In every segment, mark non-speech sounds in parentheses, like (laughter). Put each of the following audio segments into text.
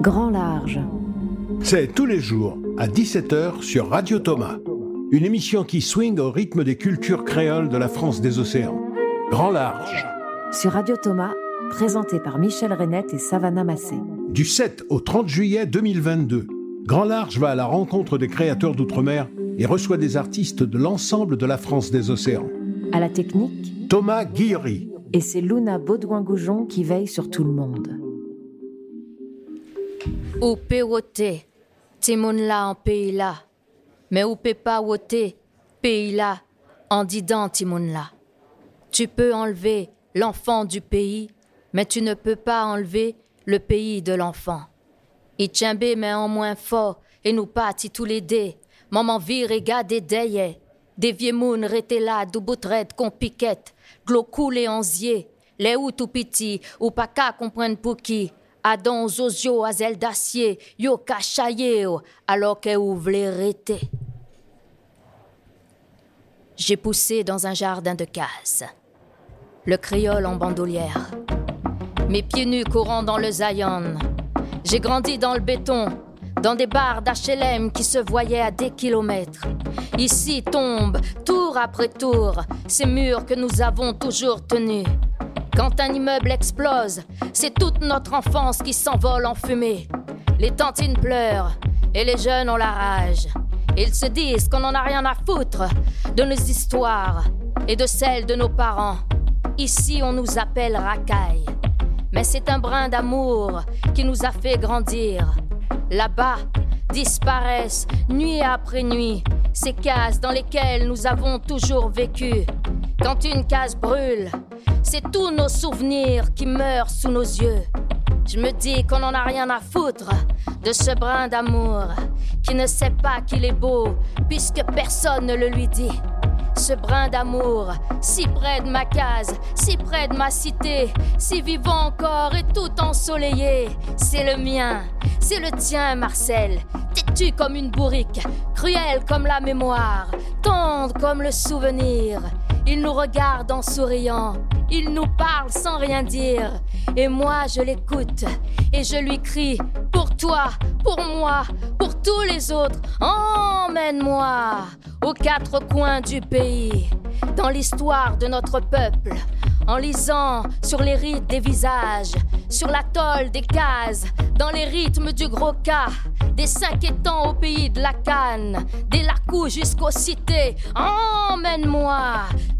Grand Large. C'est tous les jours à 17h sur Radio Thomas. Une émission qui swing au rythme des cultures créoles de la France des océans. Grand Large. Sur Radio Thomas, présenté par Michel Renette et Savannah Massé. Du 7 au 30 juillet 2022, Grand Large va à la rencontre des créateurs d'outre-mer et reçoit des artistes de l'ensemble de la France des océans. À la technique, Thomas Guillery. Et c'est Luna Baudouin-Goujon qui veille sur tout le monde. Ou peut woter, timoun là en pays là. Mais ou peut pas woter, pays là, en disant timoun là. Tu peux enlever l'enfant du pays, mais tu ne peux pas enlever le pays de l'enfant. Itchembe mais en moins fort, et nous partis tous les deux. Maman vire et garde des Des vieux moun rété là, boutred qu'on piquette. Glo coulé en zier. Les ou tout petit, ou pas qu'à comprendre pour qui. Adon zozio à zel d'acier, yo cachaye alors que ou rété. J'ai poussé dans un jardin de cases. Le créole en bandoulière. Mes pieds nus courant dans le Zion. J'ai grandi dans le béton, dans des barres d'HLM qui se voyaient à des kilomètres. Ici tombent, tour après tour, ces murs que nous avons toujours tenus. Quand un immeuble explose, c'est toute notre enfance qui s'envole en fumée. Les tantines pleurent et les jeunes ont la rage. Ils se disent qu'on n'en a rien à foutre de nos histoires et de celles de nos parents. Ici, on nous appelle racaille. Mais c'est un brin d'amour qui nous a fait grandir. Là-bas, disparaissent nuit après nuit ces cases dans lesquelles nous avons toujours vécu. Quand une case brûle, c'est tous nos souvenirs qui meurent sous nos yeux. Je me dis qu'on n'en a rien à foutre de ce brin d'amour qui ne sait pas qu'il est beau puisque personne ne le lui dit ce brin d'amour, si près de ma case, si près de ma cité, si vivant encore et tout ensoleillé. C'est le mien, c'est le tien, Marcel. Têtu comme une bourrique, cruel comme la mémoire, tendre comme le souvenir. Il nous regarde en souriant, il nous parle sans rien dire. Et moi, je l'écoute. Et je lui crie Pour toi, pour moi, pour tous les autres, emmène-moi aux quatre coins du pays, dans l'histoire de notre peuple, en lisant sur les rites des visages, sur la tôle des cases, dans les rythmes du gros cas, des cinq étangs au pays de la canne, des lacous jusqu'aux cités. Emmène-moi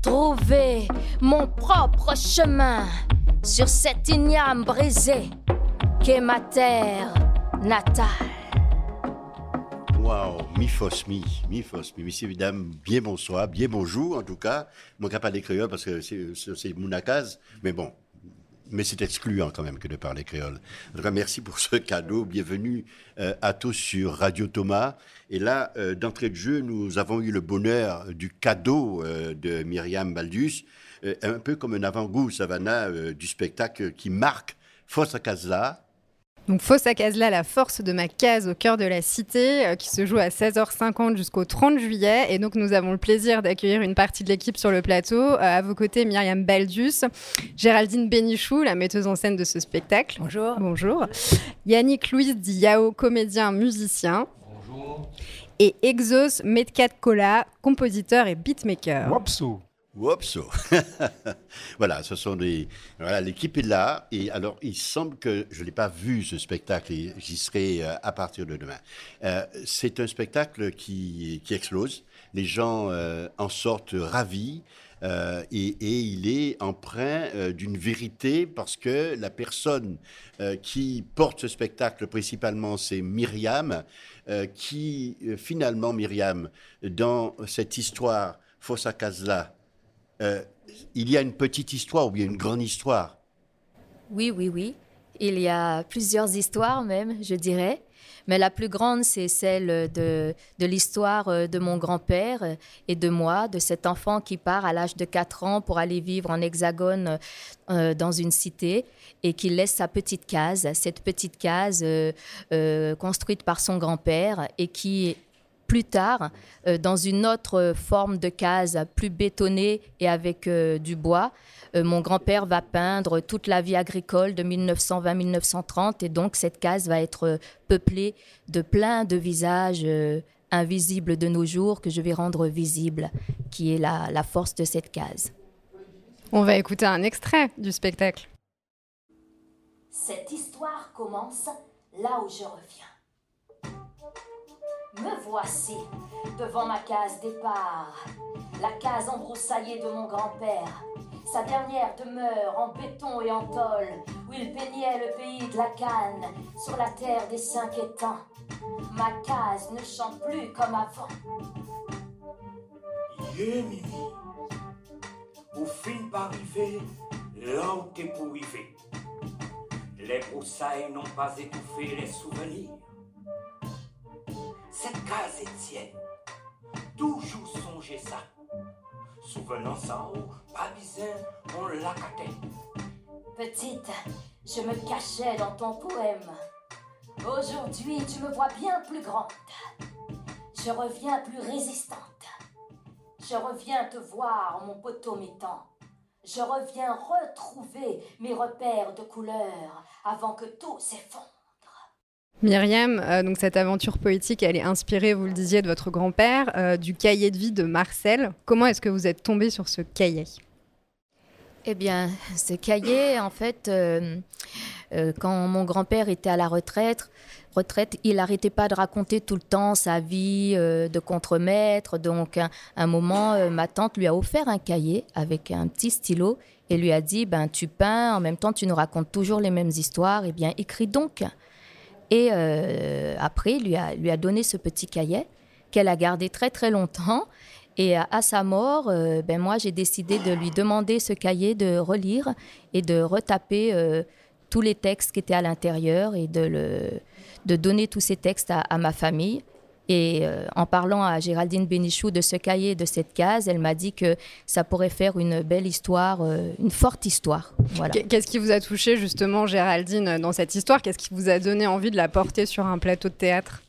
trouver mon propre chemin sur cette igname brisée qu'est ma terre natale. Wow, mi fos mi, mi fos mi. Messieurs, mesdames, bien bonsoir, bien bonjour en tout cas. Moi, je pas créole parce que c'est mon mais bon, mais c'est excluant quand même que de parler créole. En tout cas, merci pour ce cadeau. Bienvenue euh, à tous sur Radio Thomas. Et là, euh, d'entrée de jeu, nous avons eu le bonheur du cadeau euh, de Myriam Baldus, un peu comme un avant-goût, Savannah, du spectacle qui marque Fossa Casla, donc Fossa Casla, la force de ma case au cœur de la cité, euh, qui se joue à 16h50 jusqu'au 30 juillet. Et donc nous avons le plaisir d'accueillir une partie de l'équipe sur le plateau. Euh, à vos côtés, Myriam Baldus, Géraldine Bénichou, la metteuse en scène de ce spectacle. Bonjour. Bonjour. Yannick Louis Diao, comédien, musicien. Bonjour. Et Exos Medcat Cola, compositeur et beatmaker. Wapso. Oups (laughs) Voilà, ce sont des. Voilà, l'équipe est là. Et alors, il semble que je n'ai pas vu ce spectacle et j'y serai euh, à partir de demain. Euh, c'est un spectacle qui, qui, explose. Les gens euh, en sortent ravis. Et, il est empreint d'une vérité parce que la personne qui porte ce spectacle principalement, c'est Myriam, qui finalement, Myriam, dans cette histoire, Fossa Casla, euh, il y a une petite histoire ou bien une grande histoire? Oui, oui, oui. Il y a plusieurs histoires même, je dirais. Mais la plus grande, c'est celle de, l'histoire euh, de mon grand-père et de moi, de cet enfant qui part à l'âge de 4 ans pour aller vivre en hexagone euh, dans une cité et qui laisse sa petite case, cette petite case construite par son grand-père et qui plus tard, dans une autre forme de case, plus bétonnée et avec du bois, mon grand-père va peindre toute la vie agricole de 1920-1930 et donc cette case va être peuplée de plein de visages invisibles de nos jours que je vais rendre visibles, qui est la force de cette case. On va écouter un extrait du spectacle. Cette histoire commence là où je reviens. Me voici devant ma case départ, la case embroussaillée de mon grand-père, sa dernière demeure en béton et en tôle, où il peignait le pays de la canne, sur la terre des cinq étangs. Ma case ne chante plus comme avant. Yeah, Mimi, au fin par arriver là où t'es pour. Les broussailles n'ont pas étouffé les souvenirs. Cette case est tienne, toujours songer ça. Souvenant ça haut, pas bizarre, on l'a Petite, je me cachais dans ton poème. Aujourd'hui, tu me vois bien plus grande. Je reviens plus résistante. Je reviens te voir, mon poteau m'étend. Je reviens retrouver mes repères de couleurs avant que tout s'effondre. Myriam, euh, donc cette aventure poétique, elle est inspirée, vous le disiez, de votre grand-père, euh, du cahier de vie de Marcel. Comment est-ce que vous êtes tombé sur ce cahier? Eh bien, ce cahier, en fait, euh, quand mon grand-père était à la retraite, il n'arrêtait pas de raconter tout le temps sa vie de contremaître. Donc, un, un moment, ma tante lui a offert un cahier avec un petit stylo et lui a dit ben, Tu peins, en même temps, tu nous racontes toujours les mêmes histoires. Eh bien, écris donc. Et euh, après, lui a, lui a donné ce petit cahier qu'elle a gardé très, très longtemps. Et à, sa mort, ben moi, j'ai décidé de lui demander ce cahier de relire et de retaper tous les textes qui étaient à l'intérieur et de le de donner tous ces textes à, ma famille. Et euh, en parlant à Géraldine Bénichou de ce cahier, de cette case, elle m'a dit que ça pourrait faire une belle histoire, euh, une forte histoire. Voilà. Qu'est-ce qui vous a touché justement, Géraldine, dans cette histoire? Qu'est-ce qui vous a donné envie de la porter sur un plateau de théâtre?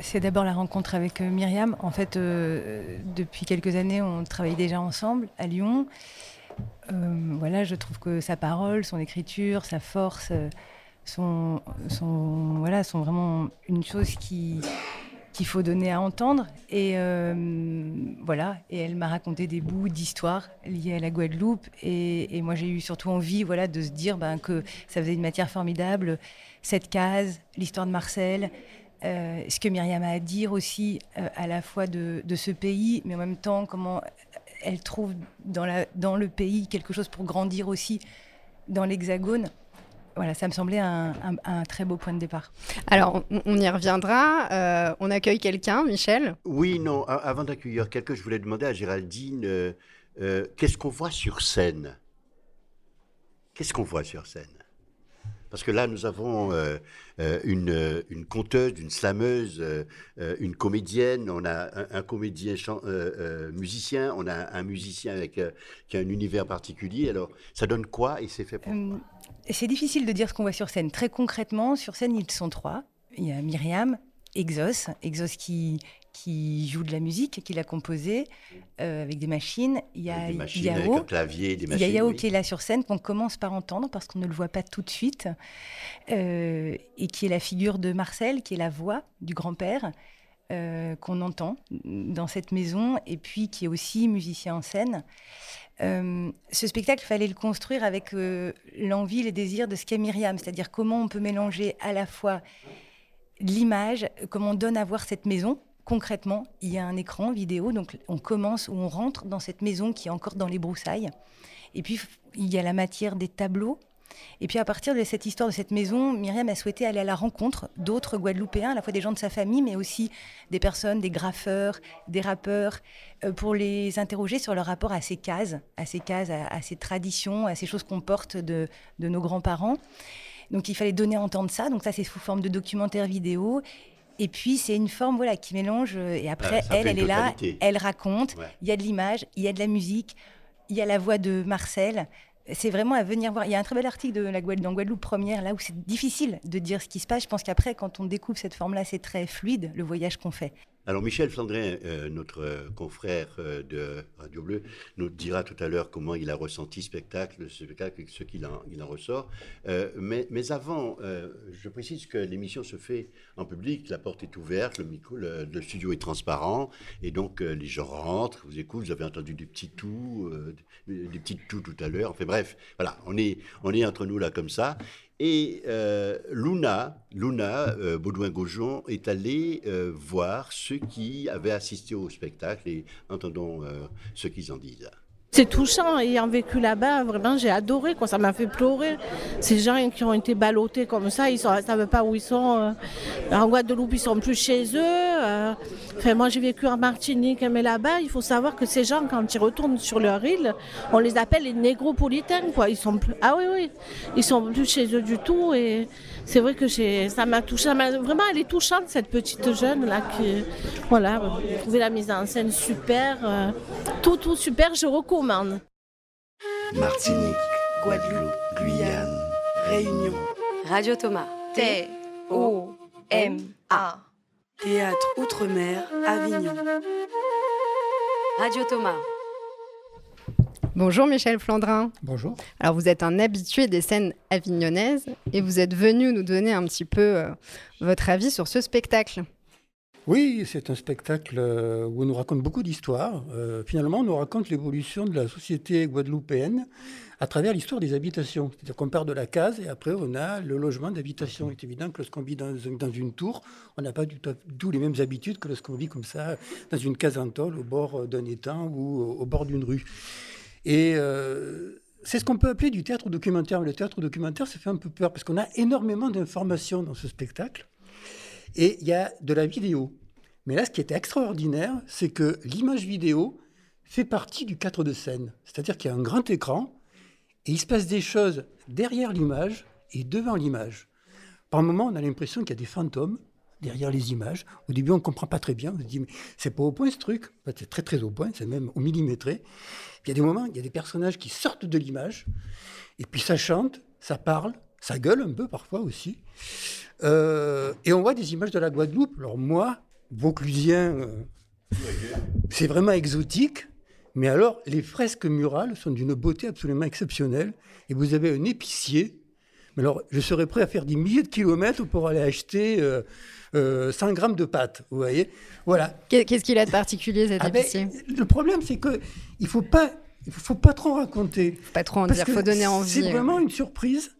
C'est d'abord la rencontre avec euh, Myriam. En fait, depuis quelques années, on travaille déjà ensemble à Lyon. voilà, je trouve que sa parole, son écriture, sa force, sont, voilà, sont vraiment une chose qui qu'il faut donner à entendre. Et euh, voilà, et elle m'a raconté des bouts d'histoire liés à la Guadeloupe. Et, moi, j'ai eu surtout envie voilà, de se dire ben, que ça faisait une matière formidable. Cette case, l'histoire de Marcel, euh, ce que Myriam a à dire aussi, euh, à la fois de, de, ce pays, mais en même temps, comment elle trouve dans, la, dans le pays quelque chose pour grandir aussi dans l'Hexagone voilà, ça me semblait un, très beau point de départ. Alors, on, y reviendra. Euh, on accueille quelqu'un, Michel? Oui, non, avant d'accueillir quelqu'un, je voulais demander à Géraldine, euh, euh, qu'est-ce qu'on voit sur scène? Qu'est-ce qu'on voit sur scène? Parce que là, nous avons une, une, conteuse, une slameuse, une comédienne, on a un, comédien musicien, on a un musicien avec, qui a un univers particulier. Alors, ça donne quoi et c'est fait pour quoi? c'est difficile de dire ce qu'on voit sur scène. Très concrètement, sur scène, ils sont trois. Il y a Myriam, Exos, Exos qui, qui joue de la musique, qui l'a composée euh, avec des machines. Il y a Yao, clavier, des machines, il y a Yao qui est là sur scène, qu'on commence par entendre parce qu'on ne le voit pas tout de suite, euh, et qui est la figure de Marcel, qui est la voix du grand-père. Euh, qu'on entend dans cette maison et puis qui est aussi musicien en scène. Euh, ce spectacle, il fallait le construire avec euh, l'envie, les désirs de ce qu'est Myriam, c'est-à-dire comment on peut mélanger à la fois l'image, comment on donne à voir cette maison. Concrètement, il y a un écran vidéo, donc on commence ou on rentre dans cette maison qui est encore dans les broussailles. Et puis, il y a la matière des tableaux et puis à partir de cette histoire de cette maison, Myriam a souhaité aller à la rencontre d'autres Guadeloupéens, à la fois des gens de sa famille, mais aussi des personnes, des graffeurs, des rappeurs, euh, pour les interroger sur leur rapport à ces cases, à ces cases, à, ces traditions, à ces choses qu'on porte de, nos grands-parents. Donc il fallait donner à entendre ça. Donc ça, c'est sous forme de documentaire vidéo. Et puis c'est une forme voilà qui mélange. Euh, et après, elle, elle est là, elle raconte. Il y a de l'image, il y a de la musique, il y a la voix de Marcel c'est vraiment à venir voir. Il y a un très bel article de la Guadeloupe, dans Guadeloupe première, là où c'est difficile de dire ce qui se passe. Je pense qu'après, quand on découvre cette forme-là, c'est très fluide, le voyage qu'on fait. Alors Michel Flandrin, euh, notre euh, confrère euh, de Radio Bleu, nous dira tout à l'heure comment il a ressenti spectacle, ce spectacle ce qu'il en, ressort. mais, avant, je précise que l'émission se fait en public, la porte est ouverte, le, studio est transparent, et donc les gens rentrent, vous écoutent, vous avez entendu des petits tout, des petits tout tout à l'heure. Enfin bref, voilà, on est entre nous là comme ça. Et euh, Luna, Luna euh, Baudouin-Gaujon est allée euh, voir ceux qui avaient assisté au spectacle et entendons ce qu'ils en disent. C'est touchant, ayant vécu là-bas, vraiment j'ai adoré, quoi. ça m'a fait pleurer. Ces gens qui ont été ballottés comme ça, ils ne savent pas où ils sont. Euh. En Guadeloupe, ils sont plus chez eux. Euh. Enfin, moi j'ai vécu en Martinique, mais là-bas, il faut savoir que ces gens, quand ils retournent sur leur île, on les appelle les négropolitains. Quoi. Ils sont plus... Ah oui, oui, ils sont plus chez eux du tout. Et c'est vrai que ça m'a touché. Vraiment, elle est touchante, cette petite jeune là. Qui, voilà, la mise en scène super. Euh, tout, tout super, je Martinique, Guadeloupe, Guyane, Réunion. Radio Thomas. T-O-M-A. Théâtre Outre-mer, Avignon. Radio Thomas. Bonjour Michel Flandrin. Bonjour. Alors vous êtes un habitué des scènes avignonnaises et vous êtes venu nous donner un petit peu euh, votre avis sur ce spectacle. Oui, c'est un spectacle euh, où on nous raconte beaucoup d'histoires. Euh, finalement, on nous raconte l'évolution de la société guadeloupéenne à travers l'histoire des habitations. C'est-à-dire qu'on part de la case et après on a le logement d'habitation. Il est évident que lorsqu'on vit dans, une tour, on n'a pas du tout les mêmes habitudes que lorsqu'on vit comme ça dans une case en tôle au bord d'un étang ou au bord d'une rue. Et euh, c'est ce qu'on peut appeler du théâtre documentaire. Mais le théâtre documentaire, ça fait un peu peur parce qu'on a énormément d'informations dans ce spectacle. Et il y a de la vidéo. Mais là, ce qui était extraordinaire, c'est que l'image vidéo fait partie du cadre de scène. C'est-à-dire qu'il y a un grand écran et il se passe des choses derrière l'image et devant l'image. Par moments, on a l'impression qu'il y a des fantômes derrière les images. Au début, on ne comprend pas très bien. On se dit, mais c'est pas au point ce truc. En fait, c'est très très au point, c'est même au millimétré. il y a des moments, il y a des personnages qui sortent de l'image, et puis ça chante, ça parle, ça gueule un peu parfois aussi. Euh, et on voit des images de la Guadeloupe. Alors moi, Vauclusien, euh, c'est vraiment exotique. Mais alors, les fresques murales sont d'une beauté absolument exceptionnelle. Et vous avez un épicier. Mais alors, je serais prêt à faire des milliers de kilomètres pour aller acheter euh, 100 euh, grammes de pâte, vous voyez Voilà. Qu'est-ce qu'il a de particulier, cet ah ben, épicier? Le problème, c'est qu'il ne faut pas, il faut, pas trop raconter. Faut pas trop en dire, il faut donner envie. C'est vraiment une surprise.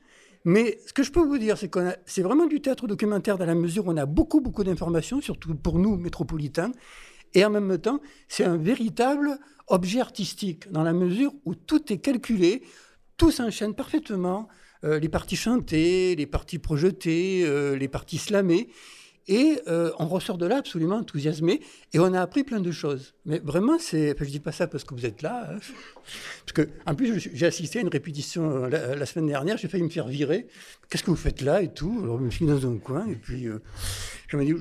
Mais ce que je peux vous dire, c'est que c'est vraiment du théâtre documentaire dans la mesure où on a beaucoup, beaucoup d'informations, surtout pour nous, métropolitains. Et en même temps, c'est un véritable objet artistique, dans la mesure où tout est calculé, tout s'enchaîne parfaitement. Euh, les parties chantées, les parties projetées, euh, les parties slamées. Et euh, on ressort de là absolument enthousiasmé et on a appris plein de choses. Mais vraiment, c'est, je dis pas ça parce que vous êtes là, hein. (laughs) parce que en plus j'ai assisté à une répétition euh, la, semaine dernière, j'ai failli me faire virer. Qu'est-ce que vous faites là et tout Alors je me suis mis dans un coin et puis euh, je me dis,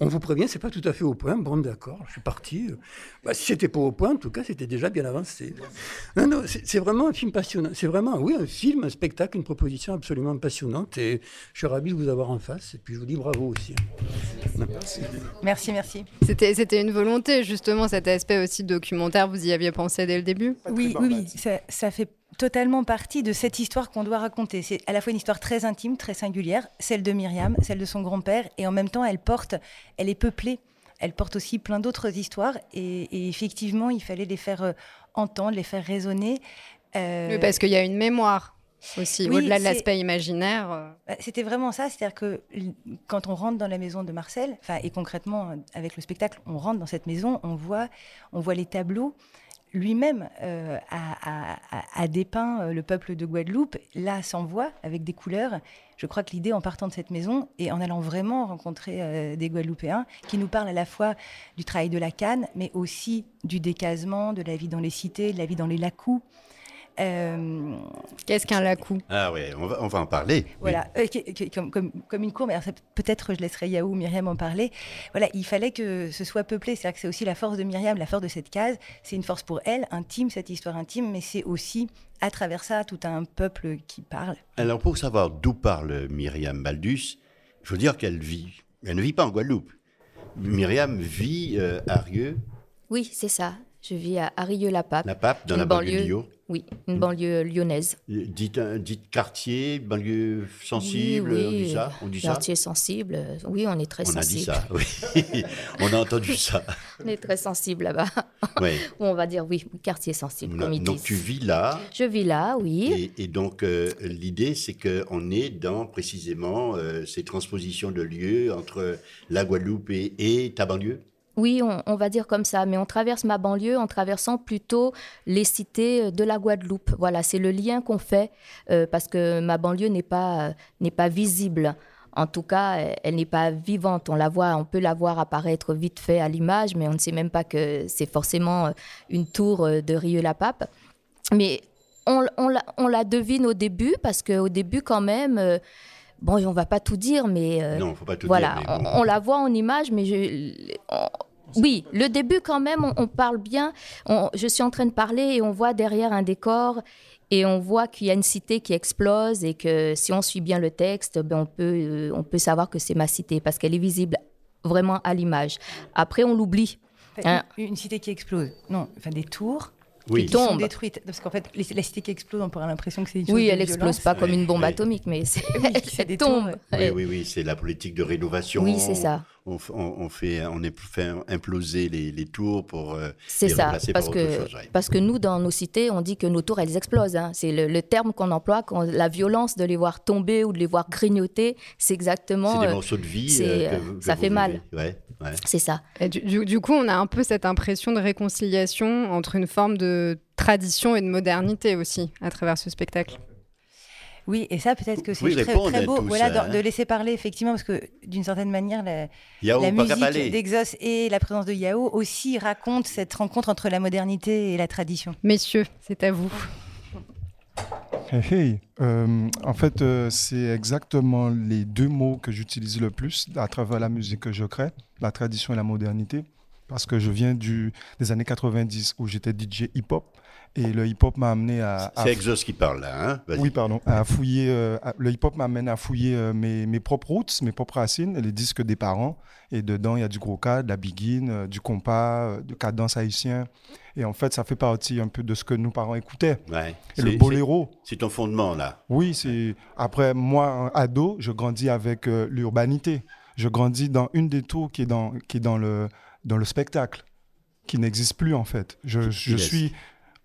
on vous prévient, c'est pas tout à fait au point. Bon, d'accord, je suis parti. Bah, si c'était pas au point, en tout cas, c'était déjà bien avancé. Non, non, c'est vraiment un film passionnant. C'est vraiment, oui, un film, un spectacle, une proposition absolument passionnante et je suis ravi de vous avoir en face et puis je vous dis bravo aussi. Merci, merci. C'était, c'était une volonté, justement, cet aspect aussi documentaire. Vous y aviez pensé dès le début? Oui, oui, oui. Ça, ça, fait totalement partie de cette histoire qu'on doit raconter. C'est à la fois une histoire très intime, très singulière, celle de Myriam, celle de son grand-père, et en même temps, elle porte, elle est peuplée. Elle porte aussi plein d'autres histoires, et, effectivement, il fallait les faire euh, entendre, les faire résonner. Euh, parce qu'il y a une mémoire aussi, au-delà de l'aspect imaginaire. Euh. Bah, c'était vraiment ça, c'est-à-dire que quand on rentre dans la maison de Marcel, et concrètement avec le spectacle, on rentre dans cette maison, on voit, on voit les tableaux. Lui-même euh, a, dépeint euh, le peuple de Guadeloupe, là sans voix, avec des couleurs. Je crois que l'idée en partant de cette maison et en allant vraiment rencontrer des Guadeloupéens qui nous parlent à la fois du travail de la canne, mais aussi du décasement, de la vie dans les cités, de la vie dans les lacous. Euh, Qu'est-ce qu'un lacou? Ah oui, on va, on va en parler. Voilà, euh, comme, comme, une cour, mais peut-être je laisserai Yahoo, Myriam en parler. Voilà, il fallait que ce soit peuplé. C'est-à-dire que c'est aussi la force de Myriam, la force de cette case. C'est une force pour elle, intime, cette histoire intime, mais c'est aussi à travers ça tout un peuple qui parle. Alors pour savoir d'où parle Myriam Baldus, il faut dire qu'elle vit. Elle ne vit pas en Guadeloupe. Myriam vit euh, à Rieux. Oui, c'est ça. Je vis à Arieux-la-Pape. La Pape, dans la banlieue de Lyon. Oui, une banlieue lyonnaise. Dites, un- dites quartier, banlieue sensible, oui, on dit oui, ça On dit ça Quartier sensible. euh, Oui, on est très On a sensible. dit ça, oui. (laughs) on a entendu ça. (laughs) On est très sensible là-bas. (laughs) Ouais. Ou on va dire oui, quartier sensible, comme ils Donc disent. tu vis là. Je vis là, oui. Et, et donc, euh, l'idée, c'est qu'on est dans précisément euh, ces transpositions de lieux entre la Guadeloupe et, et ta banlieue? Oui, on, va dire comme ça, mais on traverse ma banlieue en traversant plutôt les cités euh, de la Guadeloupe. Voilà, c'est le lien qu'on fait euh, parce que ma banlieue n'est pas, euh, pas visible. En tout cas, elle- n'est pas vivante. On la voit, on peut la voir apparaître vite fait à l'image, mais on ne sait même pas que c'est forcément une tour de Rieux-la-Pape. Mais on, la, devine au début parce qu'au début, quand même, bon, on va pas tout dire, mais euh, Non, faut pas tout voilà, dire, mais bon. on, on la voit en image, mais je, on- oui, le début quand même, on, on parle bien. On- je suis en train de parler et on voit derrière un décor et on voit qu'il y a une cité qui explose et que si on suit bien le texte, ben on peut, euh, on peut savoir que c'est ma cité parce qu'elle est visible vraiment à l'image. Après, on l'oublie. Hein. une, une cité qui explose. Non, enfin des tours Oui. qui sont Tombent. détruites. Parce qu'en fait, la cité qui explose, on pourrait avoir l'impression que c'est une chose Oui, elle explose violence. pas comme une bombe Oui. atomique, mais c'est, (laughs) elle tombe. Oui, oui, oui, c'est la politique de rénovation. Oui, c'est ça. On, on- on fait, on est fait imploser les, les tours pour euh, C'est les ça, remplacer parce par que, autre chose. ouais. parce que nous, dans nos cités, on dit que nos tours, elles explosent. hein. C'est le, le terme qu'on emploie, quand la violence de les voir tomber ou de les voir grignoter, c'est exactement... C'est des euh, morceaux de vie. c'est, que vous- que ça vous fait mal. vivez. Ouais, ouais. C'est ça. Et du, du- du coup, on a un peu cette impression de réconciliation entre une forme de tradition et de modernité aussi à travers ce spectacle. Oui, et ça, peut-être que c'est Oui, très, beau voilà, ça, hein. de laisser parler, effectivement, parce que d'une certaine manière, la, musique d'Exos et la présence de Yao aussi racontent cette rencontre entre la modernité et la tradition. Messieurs, c'est à vous. Hey, hey. Euh, en fait, euh, c'est exactement les deux mots que j'utilise le plus à travers la musique que je crée, la tradition et la modernité, parce que je viens du, des années 90 où j'étais DJ hip-hop et le hip-hop m'a amené à... à- C'est Exos qui parle là. Hein oui, pardon. À fouiller, euh, à- le hip-hop m'amène à fouiller euh, mes, mes propres roots, mes propres racines, les disques des parents. Et dedans, il y a du gros cas, de la biguine, euh, du compas, euh, du cadence haïtien. Et en fait, ça fait partie un peu de ce que nos parents écoutaient. Ouais. Et C'est- le boléro. C'est ton fondement là. Oui, c'est. Après, moi, ado, je grandis avec l'urbanité. Je grandis dans une des tours qui est dans, qui est dans, le, dans le spectacle, qui n'existe plus en fait. Je, suis.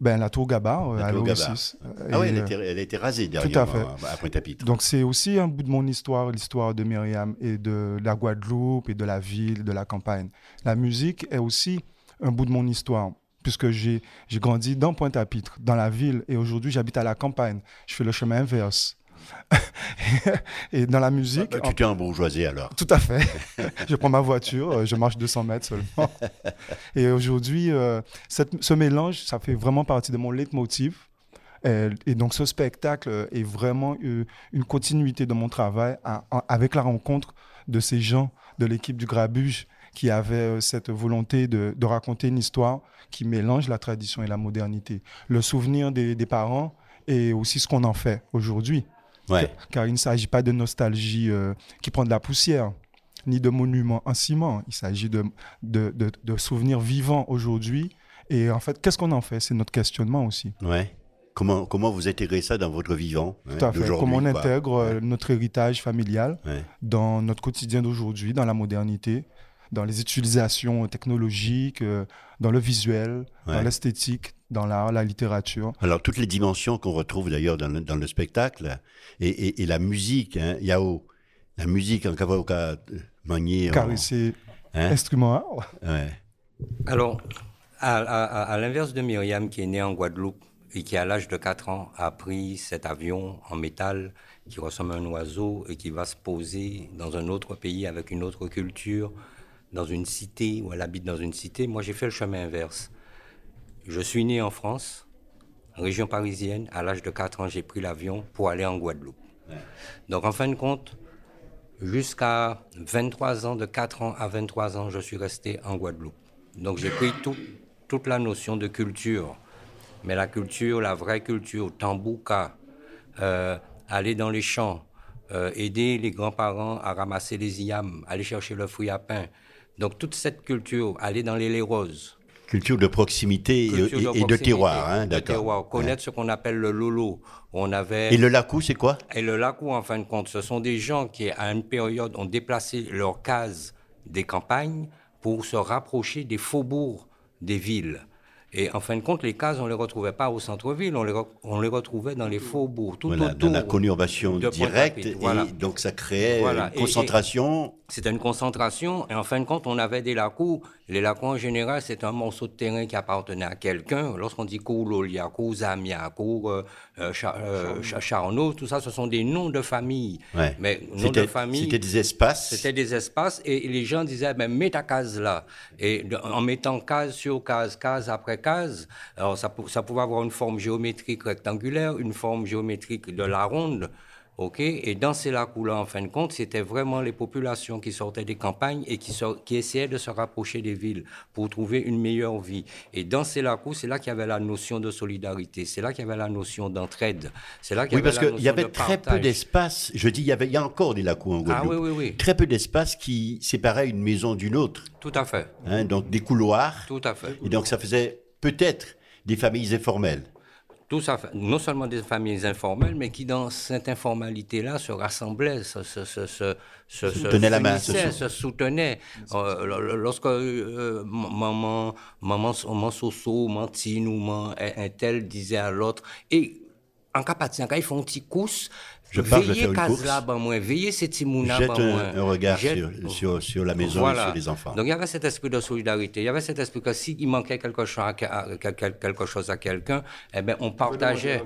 Ben, la tour Gabar, euh, La à tour. Euh, Ah elle a euh, été, elle a été rasée Tout à derrière fait. à Pointe-à-Pitre. Donc c'est aussi un bout de mon histoire, l'histoire de Myriam et de la Guadeloupe et de la ville, de la campagne. La musique est aussi un bout de mon histoire, puisque j'ai j'ai grandi dans Pointe-à-Pitre, dans la ville, et aujourd'hui j'habite à la campagne. Je fais le chemin inverse. Et dans la musique... Bah, tu t'es en bourgeoisie alors. Tout à fait. (laughs) je prends ma voiture, euh, je marche 200 mètres seulement. (laughs) et aujourd'hui, euh, cette- ce mélange, ça fait vraiment partie de mon leitmotiv. Et donc, ce spectacle est vraiment euh, une continuité de mon travail à- avec la rencontre de ces gens de l'équipe du Grabuge qui avaient cette volonté de, de raconter une histoire qui mélange la tradition et la modernité. Le souvenir des, des parents et aussi ce qu'on en fait aujourd'hui. Ouais. Car, il ne s'agit pas de nostalgie euh, qui prend de la poussière, ni de monuments en ciment. Il s'agit de, de, de- de souvenirs vivants aujourd'hui. Et en fait, qu'est-ce qu'on en fait? C'est notre questionnement aussi. Ouais. Comment, comment vous intégrez ça dans votre vivant hein, Tout à fait. d'aujourd'hui, Comment on intègre euh, notre héritage familial Ouais. dans notre quotidien d'aujourd'hui, dans la modernité, dans les utilisations technologiques, euh, dans le visuel, dans l'esthétique, dans l'art, la littérature. Alors, toutes les dimensions qu'on retrouve d'ailleurs dans le, dans le spectacle, et, et- et la musique, hein, Yao, la musique en cavauca maniée. en- Caresser Hein? instrument. Ouais. Alors, à, à- à l'inverse de Myriam, qui est née en Guadeloupe et qui, à l'âge de 4 ans, a pris cet avion en métal qui ressemble à un oiseau et qui va se poser dans un autre pays avec une autre culture, dans une cité, où elle habite dans une cité, moi j'ai fait le chemin inverse. Je suis né en France, région parisienne. À l'âge de 4 ans, j'ai pris l'avion pour aller en Guadeloupe. Donc, en fin de compte, jusqu'à 23 ans, de 4 ans à 23 ans, je suis resté en Guadeloupe. Donc, j'ai pris tout- toute la notion de culture. Mais la culture, la vraie culture, tambouka, euh, aller dans les champs, euh, aider les grands-parents à ramasser les yams, aller chercher le fruit à pain, Donc toute cette culture, aller dans les roses. Culture de proximité Culture et, et de proximité, terroir, hein, d'accord. terroir. Connaître ce qu'on appelle le lolo. On avait... Et le lacou, c'est quoi? Et le lacou, en fin de compte, ce sont des gens qui, à une période, ont déplacé leurs cases des campagnes pour se rapprocher des faubourgs des villes. Et en fin de compte, les cases, on ne les retrouvait pas au centre-ville, on les, re- on les retrouvait dans les faubourgs, tout Voilà, autour. dans la conurbation directe, et voilà. donc ça créait Voilà. une concentration. C'était une concentration, et en fin de compte, on avait des lacous. Les lacous, en général, c'est un morceau de terrain qui appartenait à quelqu'un. Lorsqu'on dit Zamia, euh, euh, euh, Cha- Charnot, tout ça, ce sont des noms de famille. Ouais. Mais noms de C'était- famille. c'était des espaces. C'était des espaces, et les gens disaient, ben, mets ta case là. Et de- en mettant case sur case, case après alors ça, pou- ça pouvait avoir une forme géométrique rectangulaire, une forme géométrique de la ronde. OK? Et dans ces lacs-là, en fin de compte, c'était vraiment les populations qui sortaient des campagnes et qui, qui essayaient de se rapprocher des villes pour trouver une meilleure vie. Et dans ces lacs c'est là qu'il y avait la notion de solidarité, c'est là qu'il y avait la notion d'entraide, c'est là qu'il y Oui, avait parce la qu'il y avait très peu d'espace. Je dis, il y, avait, il y a encore des lacous en Ah Guadeloupe. oui, oui, oui. Très peu d'espace qui séparait une maison d'une autre. Tout à fait. Hein, donc des couloirs. Tout à fait. Et donc ça faisait peut-être des familles informelles. Tout ça, non seulement des familles informelles, mais qui, dans cette informalité-là, se rassemblaient, se, se, se, se, se, Se tenaient la main, se soutenaient. Euh, lorsque euh, maman, maman, maman Soso, Mantine ou un tel disait à l'autre, et en cas quand ils font un petit course, Je pars, je faire une course. Ben moins, veillez Jette ben un, regard Jette- sur, sur, sur la maison Voilà. et sur les enfants. Donc il y avait cet esprit de solidarité, il y avait cet esprit que s'il manquait quelque chose à, à- quel- quel- quelque chose à quelqu'un, eh ben, on partageait,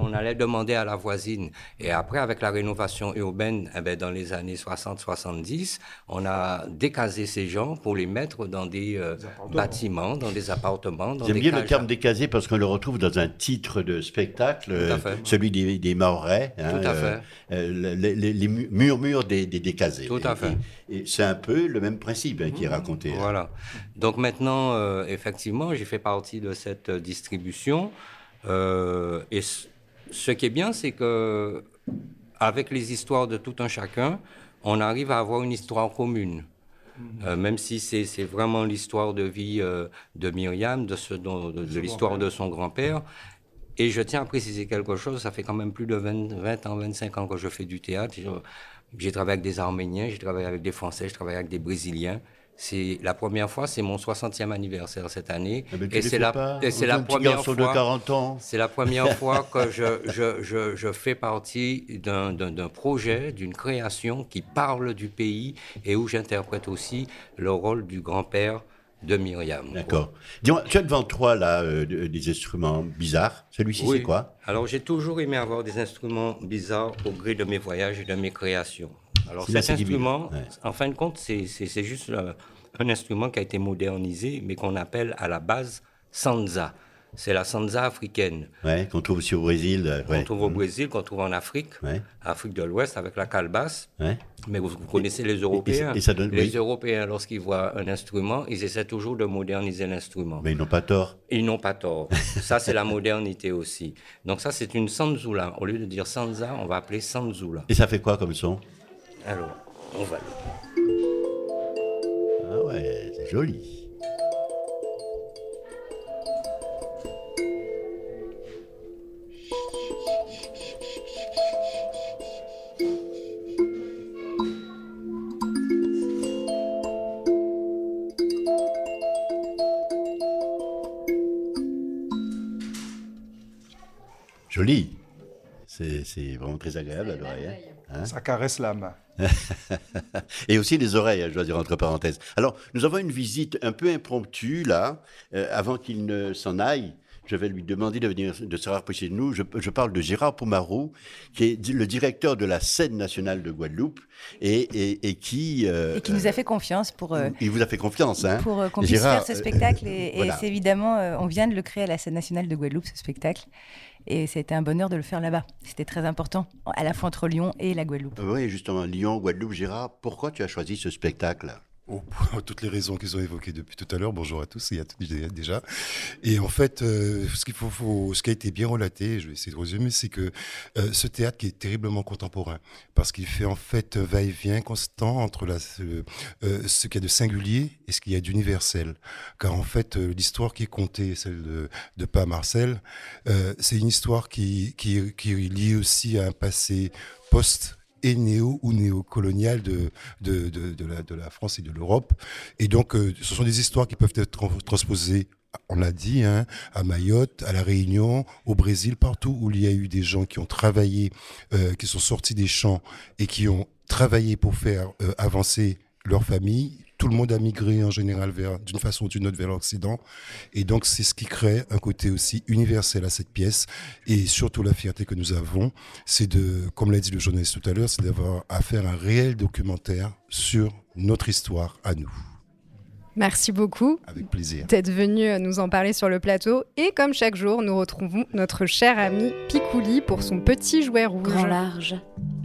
on allait demander à la voisine. Et après, avec la rénovation urbaine, eh ben, dans les années 60-70, on a décasé ces gens pour les mettre dans des euh, bâtiments, dans des appartements, J'aime bien le terme décasé parce qu'on le retrouve dans un titre de spectacle, euh, celui des, des Mahorais. hein, Tout à euh, fait. Euh, les, les- les mu- murmures des, des décasés. Tout à fait. Et, et c'est un peu le même principe hein, qui est raconté. hein. Voilà. Donc maintenant, euh, effectivement, j'ai fait partie de cette distribution. Euh, et ce qui est bien, c'est que avec les histoires de tout un chacun, on arrive à avoir une histoire commune. Euh, même si c'est vraiment l'histoire de vie euh, de Myriam, de, dont- de, de l'histoire de son grand-père. Et je tiens à préciser quelque chose, ça fait quand même plus de 20, 20 ans, 25 ans que je fais du théâtre. J'ai travaillé avec des Arméniens, j'ai travaillé avec des Français, j'ai travaillé avec des Brésiliens. C'est la première fois, c'est mon 60e anniversaire cette année. Ah ben, et c'est la, et c'est la première fois. de 40 ans. C'est la première (laughs) fois que je, je, je, je fais partie d'un projet, d'une création qui parle du pays et où j'interprète aussi le rôle du grand-père de Myriam. D'accord. Dis-moi, tu as devant toi là euh, de- des instruments bizarres. Celui-ci, Oui. c'est quoi? Alors, j'ai toujours aimé avoir des instruments bizarres au gré de mes voyages et de mes créations. Alors, cet instrument, ouais. en fin de compte, c'est c'est- c'est juste euh, un instrument qui a été modernisé, mais qu'on appelle à la base sanza. C'est la sanza africaine. Ouais, qu'on trouve aussi au Brésil. euh, Qu'on ouais. trouve au Brésil, qu'on trouve en Afrique, Ouais. Afrique de l'Ouest avec la calebasse. Ouais. Mais vous, vous connaissez les Européens. et ça donne- les oui. Européens, lorsqu'ils voient un instrument, ils essaient toujours de moderniser l'instrument. Mais ils n'ont pas tort. Ils n'ont pas tort. (laughs) ça, c'est la modernité aussi. Donc ça, c'est une sanzula. Au lieu de dire sanza, on va appeler sanzula. Et ça fait quoi comme son? Alors, on va. Ah ouais, c'est joli. Joli. C'est vraiment très agréable à l'oreille. hein. Hein? Ça caresse l'âme. (laughs) Et aussi les oreilles, je dois dire entre parenthèses. Alors, nous avons une visite un peu impromptue là. Euh, avant qu'il ne s'en aille, je vais lui demander de venir de se rapprocher de nous. Je, je parle de Gérard Pomarou, qui est le directeur de la scène nationale de Guadeloupe et, et, et qui. euh, Et qui nous a fait confiance pour, euh, il vous a fait confiance, hein pour euh, qu'on puisse Gérard, faire ce euh, spectacle. Et, (laughs) et voilà. c'est évidemment, euh, on vient de le créer à la scène nationale de Guadeloupe, ce spectacle. Et c'était un bonheur de le faire là-bas. C'était très important, à la fois entre Lyon et la Guadeloupe. Oui, justement, Lyon, Guadeloupe, Gérard, pourquoi tu as choisi ce spectacle? Pour toutes les raisons qu'ils ont évoquées depuis tout à l'heure. Bonjour à tous et à toutes déjà. Et en fait, euh, ce, qui a été bien relaté, je vais essayer de résumer, c'est que euh, ce théâtre est terriblement contemporain, parce qu'il fait en fait va-et-vient constant entre euh, ce qu'il y a de singulier et ce qu'il y a d'universel. Car en fait, l'histoire qui est contée, celle de, de Pa Marcel, c'est une histoire qui, qui, qui est liée aussi à un passé post et néo ou néocolonial de, de, de, de, la, de la France et de l'Europe. Et donc, euh, ce sont des histoires qui peuvent être transposées on l'a dit, hein, à Mayotte, à La Réunion, au Brésil, partout où il y a eu des gens qui ont travaillé, euh, qui sont sortis des champs et qui ont travaillé pour faire euh, avancer leur famille, tout le monde a migré en général vers, d'une façon ou d'une autre vers l'Occident. Et donc, c'est ce qui crée un côté aussi universel à cette pièce. Et surtout, la fierté que nous avons, c'est de, comme l'a dit le journaliste tout à l'heure, c'est d'avoir à faire un réel documentaire sur notre histoire à nous. Merci beaucoup. Avec plaisir. D'être venu nous en parler sur le plateau. Et comme chaque jour, nous retrouvons notre cher ami Picouli pour son petit jouet rouge. Grand large,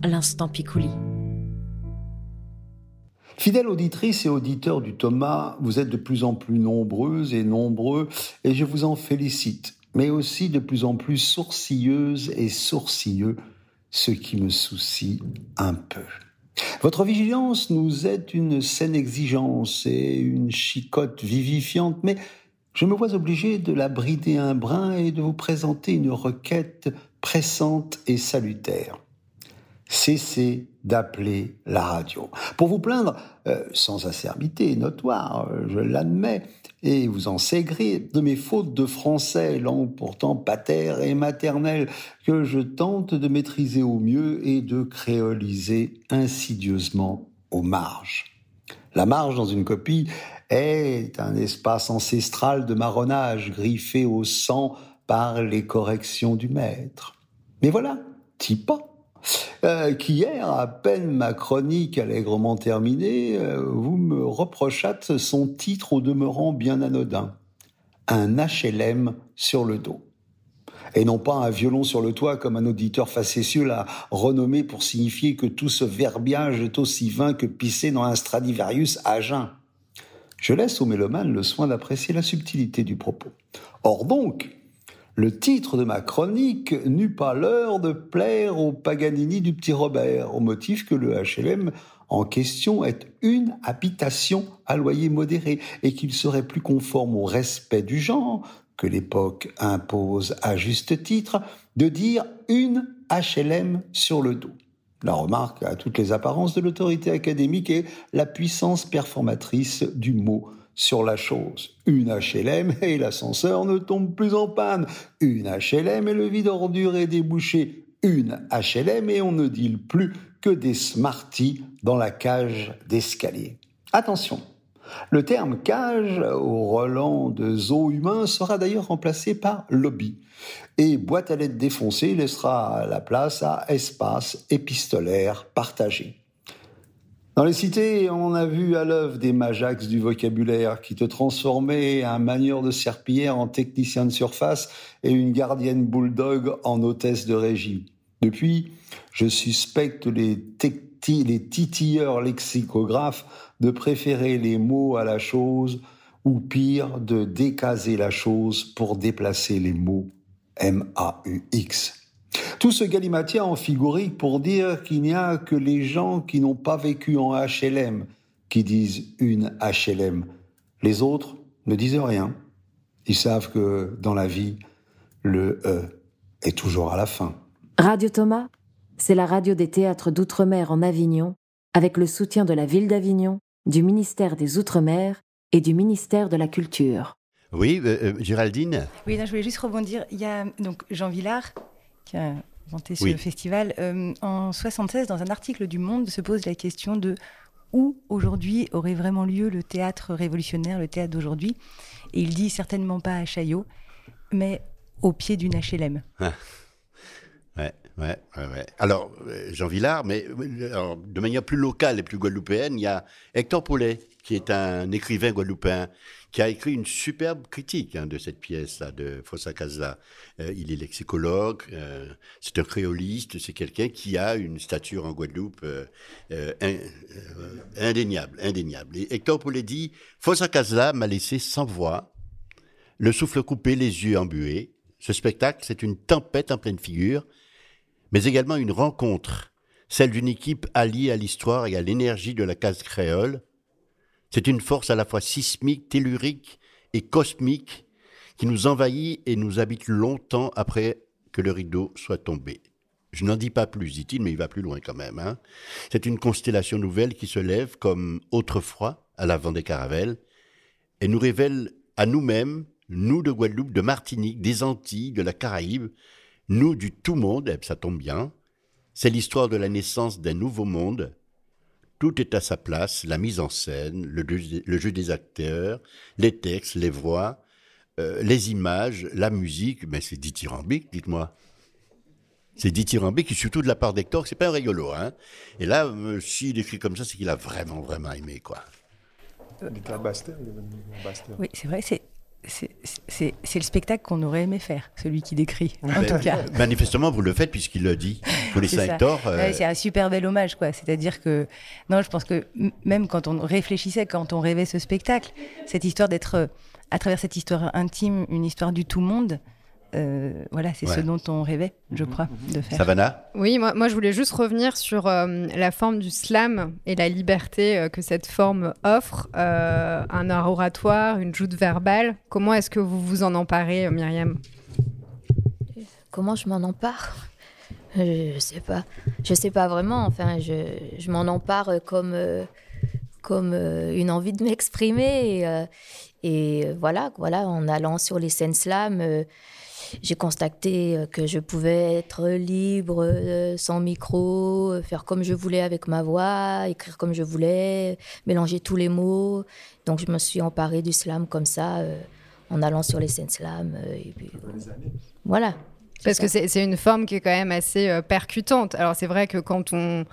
l'instant Picouli. Fidèles auditrices et auditeurs du Thomas, vous êtes de plus en plus nombreuses et nombreux et je vous en félicite, mais aussi de plus en plus sourcilleuses et sourcilleux, ce qui me soucie un peu. Votre vigilance nous est une saine exigence et une chicotte vivifiante, mais je me vois obligé de la brider un brin et de vous présenter une requête pressante et salutaire cessez d'appeler la radio. Pour vous plaindre, euh, sans acerbité notoire, euh, je l'admets, et vous en saigrez de mes fautes de français, langue pourtant pater et maternelle, que je tente de maîtriser au mieux et de créoliser insidieusement aux marges. La marge dans une copie est un espace ancestral de marronnage griffé au sang par les corrections du maître. Mais voilà, t'y pas euh, qu'hier, à peine ma chronique allègrement terminée, euh, vous me reprochâtes son titre au demeurant bien anodin. Un HLM sur le dos. Et non pas un violon sur le toit comme un auditeur facétieux l'a renommé pour signifier que tout ce verbiage est aussi vain que pisser dans un Stradivarius à jeun. Je laisse au mélomane le soin d'apprécier la subtilité du propos. Or donc, le titre de ma chronique n'eut pas l'heure de plaire au Paganini du petit Robert, au motif que le HLM en question est une habitation à loyer modéré et qu'il serait plus conforme au respect du genre que l'époque impose à juste titre de dire une HLM sur le dos. La remarque a toutes les apparences de l'autorité académique et la puissance performatrice du mot sur la chose. Une HLM et l'ascenseur ne tombe plus en panne. Une HLM et le vide ordure est débouché. Une HLM et on ne dit plus que des Smarties dans la cage d'escalier. Attention, le terme cage au relent de zoo humain sera d'ailleurs remplacé par lobby. Et boîte à lettres défoncée laissera la place à espace épistolaire partagé. Dans les cités, on a vu à l'œuvre des majax du vocabulaire qui te transformaient un manieur de serpillière en technicien de surface et une gardienne bulldog en hôtesse de régie. Depuis, je suspecte les, les titilleurs lexicographes de préférer les mots à la chose ou pire, de décaser la chose pour déplacer les mots M-A-U-X. Tout ce galimatia en figurique pour dire qu'il n'y a que les gens qui n'ont pas vécu en HLM qui disent une HLM. Les autres ne disent rien. Ils savent que dans la vie, le E est toujours à la fin. Radio Thomas, c'est la radio des théâtres d'outre-mer en Avignon, avec le soutien de la ville d'Avignon, du ministère des Outre-mer et du ministère de la Culture. Oui, euh, euh, Géraldine? Oui, je voulais juste rebondir. Il y a donc Jean Villard, qui a inventé ce festival, euh, en 76, dans un article du Monde, se pose la question de où aujourd'hui aurait vraiment lieu le théâtre révolutionnaire, le théâtre d'aujourd'hui. Et il dit certainement pas à Chaillot, mais au pied d'une HLM. Ah. Ouais, ouais, ouais, Alors, euh, Jean Villard, mais de manière plus locale et plus guadeloupéenne, il y a Hector Paulet, qui est un écrivain guadeloupéen, qui a écrit une superbe critique hein, de cette pièce-là, de Fossa Casla. Euh, il est lexicologue, euh, c'est un créoliste, c'est quelqu'un qui a une stature en Guadeloupe euh, indéniable, indéniable. Et Hector Poulet dit, Fossa Casla m'a laissé sans voix, le souffle coupé, les yeux embués. Ce spectacle, c'est une tempête en pleine figure, mais également une rencontre, celle d'une équipe alliée à l'histoire et à l'énergie de la case créole, c'est une force à la fois sismique, tellurique et cosmique qui nous envahit et nous habite longtemps après que le rideau soit tombé. Je n'en dis pas plus, dit-il, mais il va plus loin quand même. Hein. C'est une constellation nouvelle qui se lève comme autrefois à l'avant des caravelles et nous révèle à nous-mêmes, nous de Guadeloupe, de Martinique, des Antilles, de la Caraïbe, nous du tout monde, ça tombe bien. C'est l'histoire de la naissance d'un nouveau monde tout est à sa place, la mise en scène, le, jeu des acteurs, les textes, les voix, euh, les images, la musique, mais c'est dithyrambique, dites-moi. C'est dithyrambique, et surtout de la part d'Hector, c'est pas un rigolo. Hein et là, euh, s'il écrit comme ça, c'est qu'il a vraiment, vraiment aimé, quoi. Oui, c'est vrai, c'est c'est le spectacle qu'on aurait aimé faire, celui qui décrit, en ben, tout cas. Manifestement, vous le faites puisqu'il le dit. (laughs) Vous laissez Hector. Euh... c'est un super bel hommage, quoi. C'est-à-dire que, non, je pense que même quand on réfléchissait, quand on rêvait ce spectacle, cette histoire d'être, euh, à travers cette histoire intime, une histoire du tout monde, euh, voilà, c'est ce dont on rêvait, je mhm, crois, de faire. Savannah Oui, moi, moi je voulais juste revenir sur euh, la forme du slam et la liberté euh, que cette forme offre, un art oratoire, une joute verbale. Comment est-ce que vous vous en emparez, Myriam? Comment je m'en empare? Je sais pas. Je sais pas vraiment. Enfin, je, je m'en empare comme, comme une envie de m'exprimer. Et, et, voilà, voilà, en allant sur les scènes slam j'ai constaté euh, que je pouvais être libre, euh, sans micro, euh, faire comme je voulais avec ma voix, écrire comme je voulais, mélanger tous les mots. Donc je me suis emparée du slam comme ça, en allant sur les scènes slam. et puis, voilà. Parce que c'est une forme qui est quand même assez percutante. Alors c'est vrai que quand on,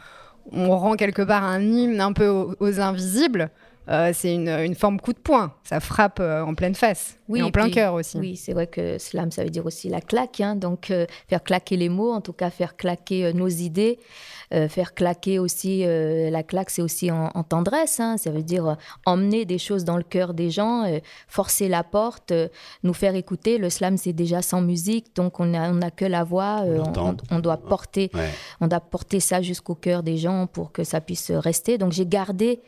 on rend quelque part un hymne un peu aux invisibles, euh, c'est une, forme coup de poing. Ça frappe euh, en pleine face oui, et en plein cœur aussi. Oui, c'est vrai que slam, ça veut dire aussi la claque. Hein. donc, euh, faire claquer les mots, en tout cas, faire claquer nos idées. Euh, faire claquer aussi, euh, la claque, c'est aussi en, tendresse. Hein. ça veut dire euh, emmener des choses dans le cœur des gens, forcer la porte, nous faire écouter. Le slam, c'est déjà sans musique, donc on n'a on a que la voix. On, doit porter, on doit porter ça jusqu'au cœur des gens pour que ça puisse rester. Donc j'ai gardé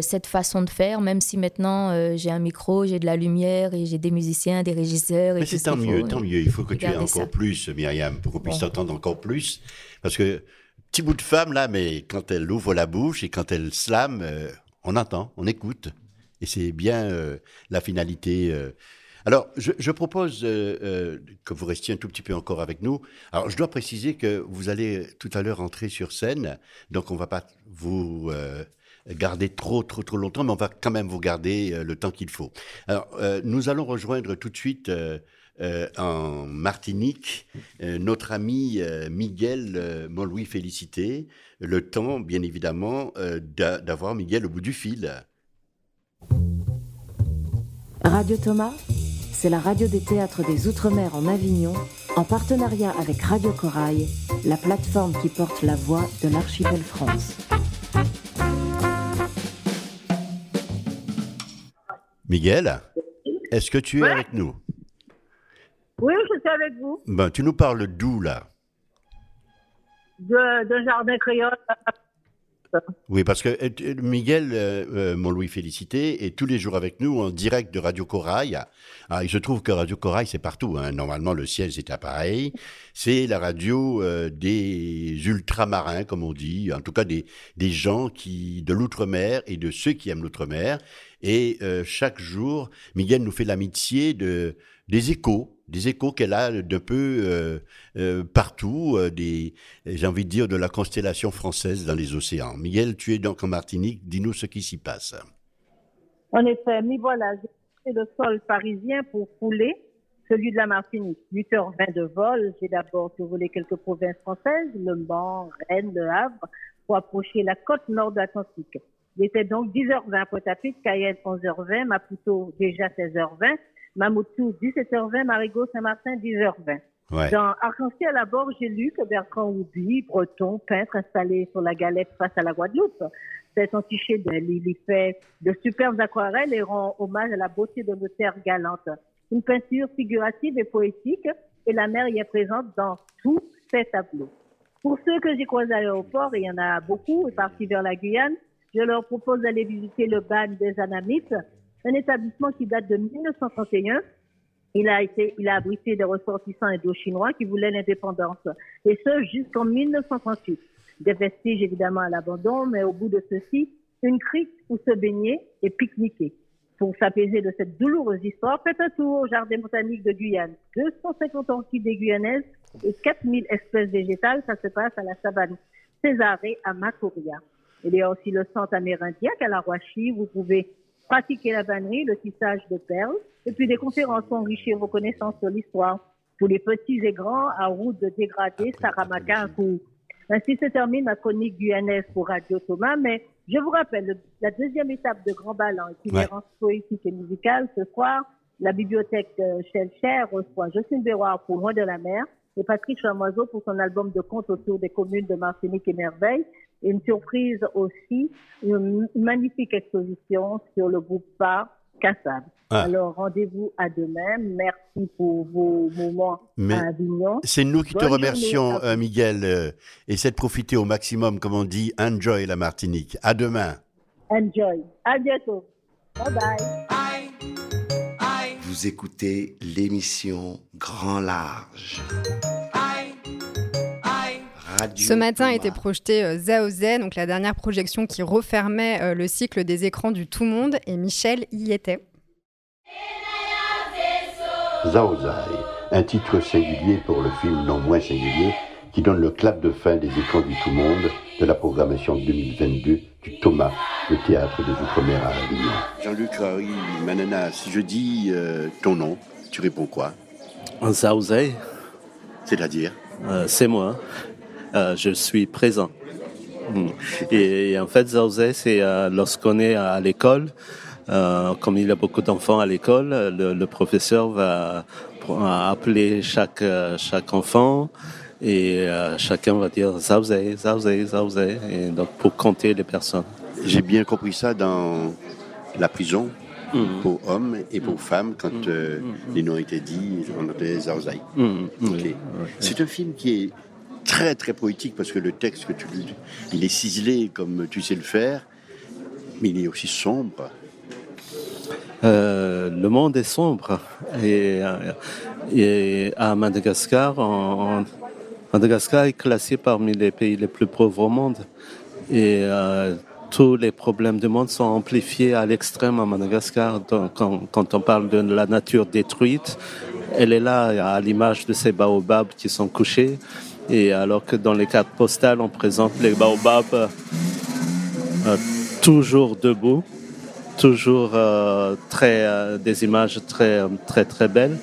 cette façon de faire, même si maintenant j'ai un micro, j'ai de la lumière et j'ai des musiciens, des régisseurs. Mais c'est tant mieux, tant mieux. Il faut que tu aies encore plus, Myriam, pour qu'on puisse t'entendre encore plus. Parce que petit bout de femme là, mais quand elle ouvre la bouche et quand elle slame, euh, on entend, on écoute. Et c'est bien euh, la finalité. Euh. Alors, je, propose que vous restiez un tout petit peu encore avec nous. Alors, je dois préciser que vous allez tout à l'heure entrer sur scène, donc on va pas vous garder trop, trop, trop longtemps, mais on va quand même vous garder le temps qu'il faut. Alors, nous allons rejoindre tout de suite euh, en Martinique, euh, notre ami euh, Miguel Montlouis Félicité, le temps, bien évidemment, d'avoir Miguel au bout du fil. Radio Thomas, c'est la radio des théâtres des Outre-mer en Avignon, en partenariat avec Radio Corail, la plateforme qui porte la voix de l'archipel France. Miguel, est-ce que tu es avec nous? Oui, je suis avec vous. Ben, tu nous parles d'où, là? D'un jardin créole. Oui, parce que euh, Miguel, euh, euh, mon Louis Félicité, est tous les jours avec nous en direct de Radio Corail. Ah, il se trouve que Radio Corail, c'est partout. Hein. Normalement, le ciel, c'est pareil. C'est la radio des ultramarins, comme on dit, en tout cas des, des gens qui de l'outre-mer et de ceux qui aiment l'outre-mer. Et chaque jour, Miguel nous fait l'amitié de des échos des échos qu'elle a de peu euh, euh, partout, euh, j'ai envie de dire, de la constellation française dans les océans. Miguel, tu es donc en Martinique, dis-nous ce qui s'y passe. En effet, mais voilà, j'ai le sol parisien pour fouler celui de la Martinique. 8h20 de vol, j'ai d'abord survolé quelques provinces françaises, Le Mans, Rennes, Le Havre, pour approcher la côte nord de l'Atlantique. Il était donc 10h20 Pointe-à-Pitre, Cayenne 11h20, Maputo déjà 16h20, Mamoutou 17h20, Marigot Saint-Martin 10h20. Ouais. Dans Arc-en-Ciel à bord, j'ai lu que Bertrand Houby, breton, peintre installé sur la galette face à la Guadeloupe, s'est entiché de Il y fait de superbes aquarelles et rend hommage à la beauté de nos terres galantes. Une peinture figurative et poétique, et la mer y est présente dans tous ces tableaux. Pour ceux que j'ai croisés à l'aéroport, et il y en a beaucoup, et partis vers la Guyane, je leur propose d'aller visiter le ban des Anamites, un établissement qui date de 1931 il a été, il abrité des ressortissants indo-chinois qui voulaient l'indépendance. Et ce, jusqu'en 1938. Des vestiges, évidemment, à l'abandon, mais au bout de ceci, une crique où se baigner et pique-niquer. Pour s'apaiser de cette douloureuse histoire, faites un tour au jardin botanique de Guyane. 250 orchidées guyanaises et 4000 espèces végétales, ça se passe à la savane Césarée à Macoria. Il y a aussi le centre amérindien à la Roachie. Vous pouvez pratiquer la vannerie, le tissage de perles, et puis des conférences pour enrichir vos connaissances sur l'histoire. Pour les petits et grands, à route de dégradé, Saramaka, coup. Ainsi se termine ma chronique guyanaise pour Radio Thomas, mais je vous rappelle, le- la deuxième étape de Grand Ballon, itinérance poétique et musicale, ce soir, la bibliothèque Chelcher reçoit Jocelyne Béroir pour Loin de la mer et Patrick Chamoiseau pour son album de contes autour des communes de Martinique et Merveille. Et une surprise aussi, une magnifique exposition sur le groupe pas Cassab. Ah. Alors, rendez-vous à demain. Merci pour vos moments Mais à Avignon. C'est nous qui te Bonne remercions, euh, Miguel. euh, essaie de profiter au maximum, comme on dit, enjoy la Martinique. À demain. Enjoy. À bientôt. Bye bye. Vous écoutez l'émission Grand Large. Radio Ce matin a été projeté euh, Zao Zen, donc la dernière projection qui refermait euh, le cycle des écrans du tout monde, et Michel y était. Zaozai, un titre singulier pour le film non moins singulier qui donne le clap de fin des écrans du tout monde de la programmation 2022 du Thomas, le théâtre des Outre-mer à Avignon. Jean-Luc Raoui, Manana, si je dis euh, ton nom, tu réponds quoi? Zaouzé, C'est-à-dire? Euh, c'est moi. Euh, je suis présent. Mm. Et, et en fait, Zaouzé, c'est euh, lorsqu'on est à l'école, euh, comme il y a beaucoup d'enfants à l'école, le, le professeur va appeler chaque, chaque enfant et euh, chacun va dire Zaouzé, Zaouzé, Zaouzé, et donc pour compter les personnes. J'ai bien compris ça dans la prison pour hommes et pour femmes quand les noms étaient dits, on appelait. Mm, oui, C'est un film qui est très très poétique parce que le texte que tu il est ciselé comme tu sais le faire, mais il est aussi sombre. Euh, le monde est sombre et, et à Madagascar, Madagascar est classé parmi les pays les plus pauvres au monde et euh, tous les problèmes du monde sont amplifiés à l'extrême à Madagascar. Quand on parle de la nature détruite, elle est là à l'image de ces baobabs qui sont couchés et alors que dans les cartes postales on présente les baobabs euh, euh, toujours debout toujours euh, très des images très très très belles.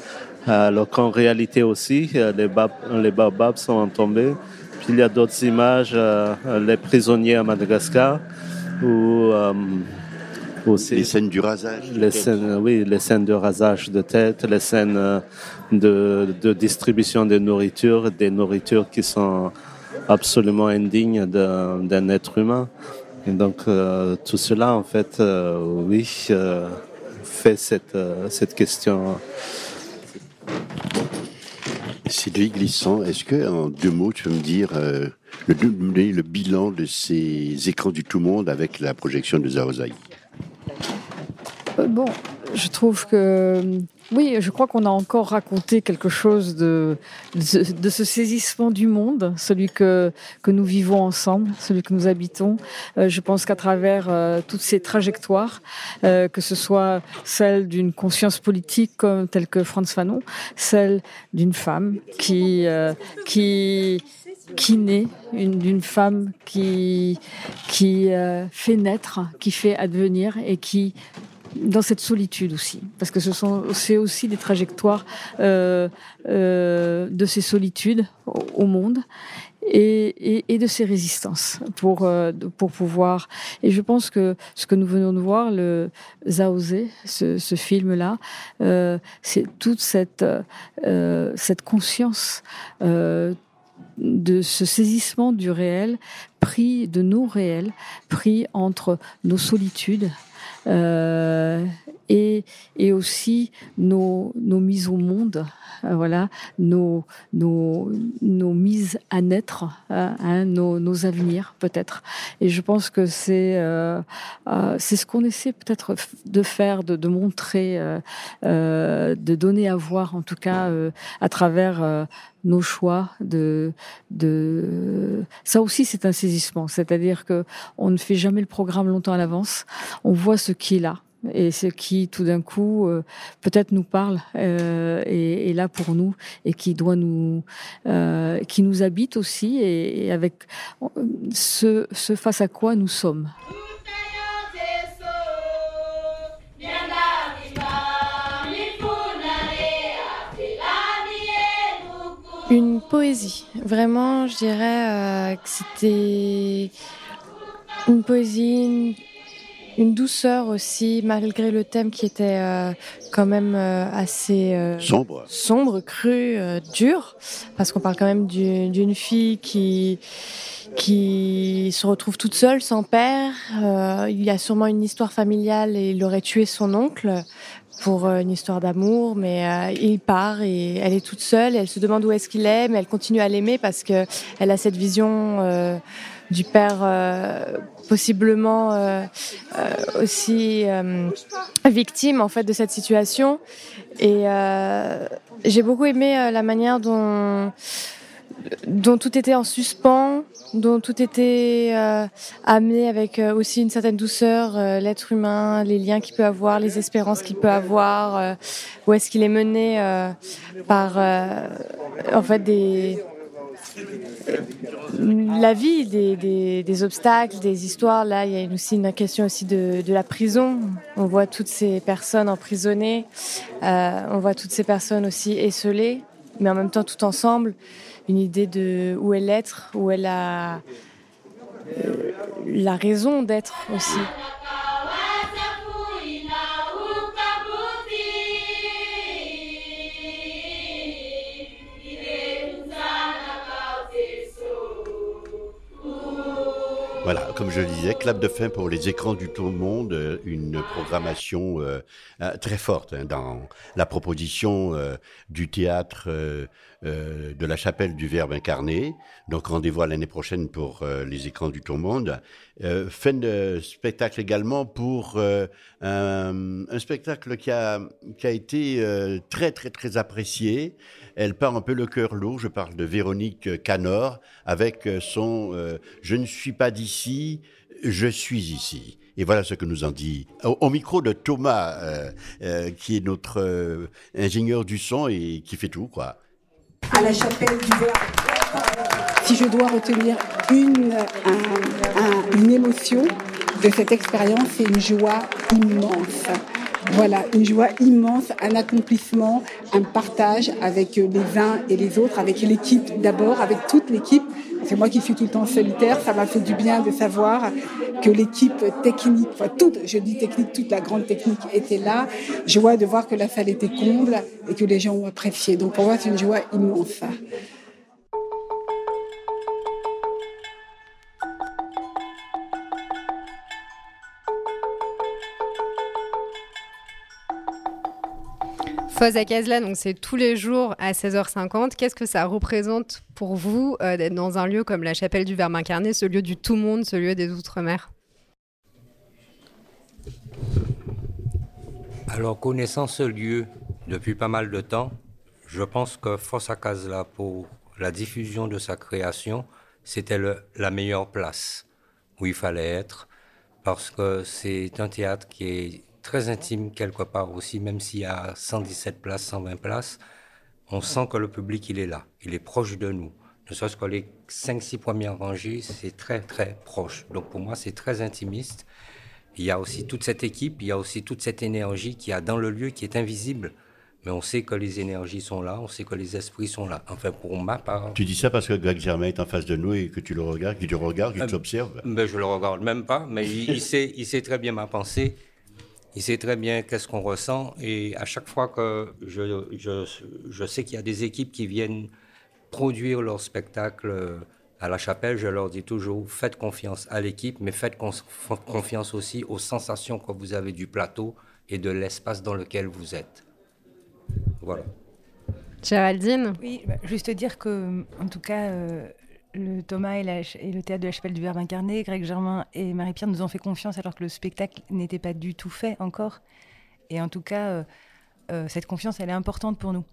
Alors qu'en réalité aussi les, les baobabs sont tombés. Puis il y a d'autres images les prisonniers à Madagascar où aussi Les scènes du rasage. les scènes, oui, les scènes de rasage de tête, les scènes euh, de, de distribution de nourriture, des nourritures qui sont absolument indignes d'un être humain. Et donc euh, tout cela, en fait, euh, oui, euh, fait cette, cette question. Sylvie Glissant, est-ce que en deux mots tu peux me dire le, bilan de ces écrans du tout monde avec la projection de Zaozai Bon, je trouve que oui, je crois qu'on a encore raconté quelque chose de, de, ce saisissement du monde, celui que, que nous vivons ensemble, celui que nous habitons. Euh, je pense qu'à travers euh, toutes ces trajectoires, euh, que ce soit celle d'une conscience politique comme telle que Franz Fanon, celle d'une femme qui, euh, qui, qui naît, une- d'une femme qui, qui euh, fait naître, qui fait advenir et qui dans cette solitude aussi, parce que c'est aussi des trajectoires euh, euh, de ces solitudes au, monde et, de ses résistances pour, euh, pour pouvoir. Et je pense que ce que nous venons de voir, le Zaozé, ce, ce film-là, euh, c'est toute cette, cette conscience de ce saisissement du réel, pris de nos réels, pris entre nos solitudes euh, et, et aussi nos, nos mises au monde, euh, voilà, nos, nos, nos mises à naître, euh, hein, nos, nos avenirs peut-être. Et je pense que c'est euh, c'est ce qu'on essaie peut-être de faire, de, de montrer, de donner à voir en tout cas à travers nos choix de de ça aussi c'est un saisissement c'est-à-dire que on ne fait jamais le programme longtemps à l'avance on voit ce qui est là et ce qui tout d'un coup euh, peut-être nous parle euh, et est là pour nous et qui doit nous euh, qui nous habite aussi et, et avec ce, ce face à quoi nous sommes. Une poésie. Vraiment, je dirais euh, que c'était une poésie, une, une, douceur aussi, malgré le thème qui était euh, quand même euh, assez sombre, sombre, cru, dur, parce qu'on parle quand même d'une fille qui qui se retrouve toute seule, sans père. il y a sûrement une histoire familiale et il aurait tué son oncle pour euh, une histoire d'amour, mais euh, il part et elle est toute seule. Et elle se demande où est-ce qu'il est, mais elle continue à l'aimer parce que elle a cette vision euh, du père euh, possiblement euh, euh, aussi victime en fait de cette situation. Et j'ai beaucoup aimé la manière dont dont tout était en suspens, dont tout était euh, amené avec euh, aussi une certaine douceur, euh, l'être humain, les liens qu'il peut avoir, les espérances qu'il peut avoir, où est-ce qu'il est mené par en fait la vie, des, obstacles, des histoires. Là, il y a aussi une question aussi de, de la prison. On voit toutes ces personnes emprisonnées, on voit toutes ces personnes aussi esselées, mais en même temps tout ensemble une idée de où est l'être, où est la, euh, la raison d'être aussi. Voilà, comme je le disais, clap de fin pour les écrans du tout monde, euh, une programmation euh, euh, très forte hein, dans la proposition du théâtre de la chapelle du Verbe incarné. Donc rendez-vous l'année prochaine pour les écrans du tout monde. fin de spectacle également pour un, un, spectacle qui a, qui a été très très très apprécié. Elle part un peu le cœur lourd. Je parle de Véronique Canor avec son Je ne suis pas d'ici, je suis ici. Et voilà ce que nous en dit au, micro de Thomas, euh, euh, qui est notre euh, ingénieur du son et qui fait tout, quoi. À la chapelle du Verbe. Si je dois retenir une, un, un, une émotion de cette expérience, c'est une joie immense. Voilà, une joie immense, un accomplissement, un partage avec les uns et les autres, avec l'équipe d'abord, avec toute l'équipe. C'est moi qui suis tout le temps solitaire, ça m'a fait du bien de savoir que l'équipe technique, enfin toute, je dis technique, toute la grande technique était là. Joie de voir que la salle était comble et que les gens ont apprécié. Donc pour moi, c'est une joie immense. Foz à Casla, donc c'est tous les jours à 16h50. Qu'est-ce que ça représente pour vous euh, d'être dans un lieu comme la chapelle du Verbe incarné, ce lieu du tout monde, ce lieu des Outre-mer? Alors, connaissant ce lieu depuis pas mal de temps, je pense que Foz à Casla, pour la diffusion de sa création, c'était la meilleure place où il fallait être, parce que c'est un théâtre qui est très intime quelque part aussi, même s'il y a 117 places, 120 places, on sent que le public, il est là, il est proche de nous. Ne serait-ce que les 5-6 premières rangées, c'est très très proche. Donc pour moi, c'est très intimiste. Il y a aussi toute cette équipe, il y a aussi toute cette énergie qu'il y a dans le lieu qui est invisible, mais on sait que les énergies sont là, on sait que les esprits sont là. Enfin, pour ma part. Tu dis ça parce que Greg Germain est en face de nous et que tu le regardes, que tu regardes, que tu observes Mais ben, Je le regarde même pas, mais il, sait, il sait très bien ma pensée. Il sait très bien qu'est-ce qu'on ressent. Et à chaque fois que je, je, je sais qu'il y a des équipes qui viennent produire leur spectacle à la chapelle, je leur dis toujours faites confiance à l'équipe, mais faites confiance aussi aux sensations que vous avez du plateau et de l'espace dans lequel vous êtes. Voilà. Géraldine Oui, bah, juste dire que, en tout cas, euh, le Thomas et, le théâtre de la Chapelle du Verbe incarné, Greg Germain et Marie-Pierre nous ont fait confiance alors que le spectacle n'était pas du tout fait encore. Et en tout cas, euh, cette confiance, elle est importante pour nous.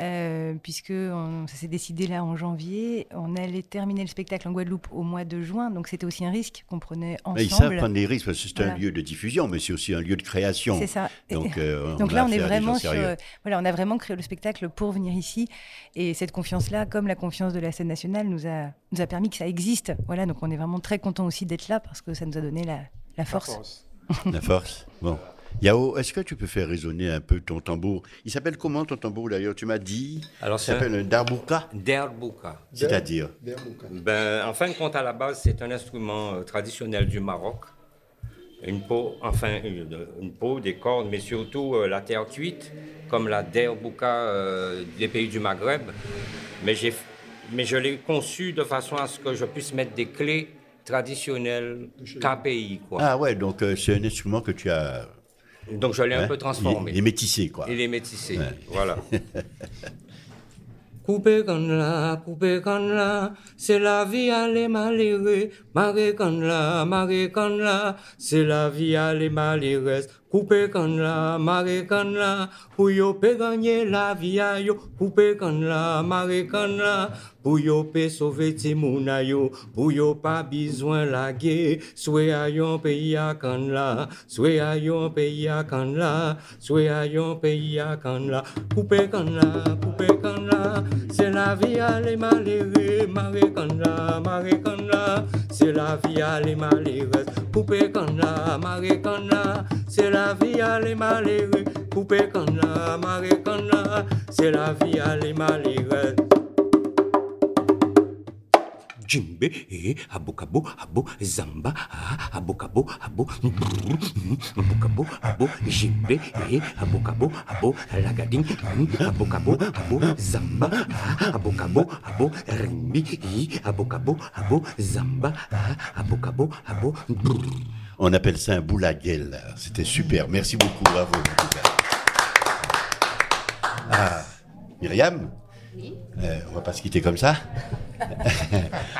Euh, puisque ça s'est décidé là en janvier. On allait terminer le spectacle en Guadeloupe au mois de juin, donc c'était aussi un risque qu'on prenait ensemble. Mais ils savent prendre des risques parce que c'est un lieu de diffusion, mais c'est aussi un lieu de création. C'est ça. Donc, euh, (laughs) donc là, on est vraiment sur, voilà, on a vraiment créé le spectacle pour venir ici, et cette confiance-là, comme la confiance de la scène nationale, nous a nous a permis que ça existe. Voilà, donc on est vraiment très content aussi d'être là parce que ça nous a donné la, la force. La force. la force. Bon. Yao, est-ce que tu peux faire résonner un peu ton tambour? Il s'appelle comment ton tambour d'ailleurs? Tu m'as dit Alors, Il s'appelle un darbouka Darbouka. C'est-à-dire? Ben, En fin de compte, à la base, c'est un instrument euh, traditionnel du Maroc. Une peau, enfin, une, peau, des cordes, mais surtout euh, la terre cuite, comme la darbouka euh, des pays du Maghreb. Mais, mais je l'ai conçu de façon à ce que je puisse mettre des clés traditionnelles KPI. Quoi. Ah ouais, donc c'est un instrument que tu as donc je l'ai un peu transformé. Il, est métissé, quoi. Il est métissé, voilà. (laughs) Coupé comme là, coupé comme là, c'est la vie, aller malheureux. Maré comme là, maré comme là, c'est la vie, aller malheureuse. Coupé comme là, maré comme là, pour gagner la vie à yo. Coupé comme là, maré comme là, pour yo sauver timouna yo, pour yo pas besoin la guerre, soit à yon pays à kan la, soit à yon pays à la, soit à pays à kan la, coupé coupé c'est la vie à les malheureux, kan la, c'est la vie à les malheureux, maré kan la, c'est la vie à les malheureux, maré kan la, c'est la vie à les malheureux. Jimbe, eh, abokabo, abo, zamba, ah, abokabo, abo, abokabo, abo, jimbe, eh, abokabo, abo, lagading, abokabo, abo, zamba, ah, abokabo, abo, rimbi, eh, abokabo, abo, zamba, ah, abokabo, abo. On appelle ça un boulaguel. C'était super. Merci beaucoup. Bravo. Ah, Myriam? Oui. Euh, on va pas se quitter comme ça. (laughs)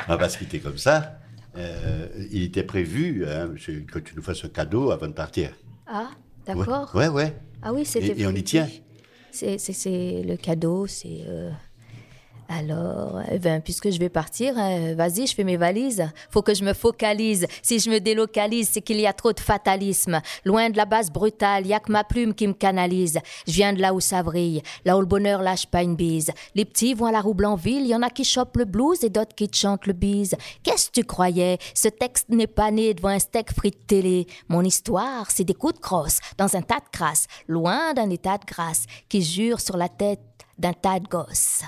on va pas se quitter comme ça. Euh, il était prévu hein, que tu nous fasses un cadeau avant de partir. Ah, d'accord. Ouais, ouais. Ah oui, c'était. Et, et, on y tient. C'est le cadeau, c'est. Euh, alors, eh ben, puisque je vais partir, hein, vas-y, je fais mes valises. Faut que je me focalise. Si je me délocalise, c'est qu'il y a trop de fatalisme. Loin de la base brutale, y a que ma plume qui me canalise. Je viens de là où ça brille, là où le bonheur lâche pas une bise. Les petits vont à la roue ville, y en a qui chopent le blues et d'autres qui chantent le bise. Qu'est-ce que tu croyais? Ce texte n'est pas né devant un steak frit de télé. Mon histoire, c'est des coups de crosse dans un tas de crasse, loin d'un état de grâce qui jure sur la tête d'un tas de gosses.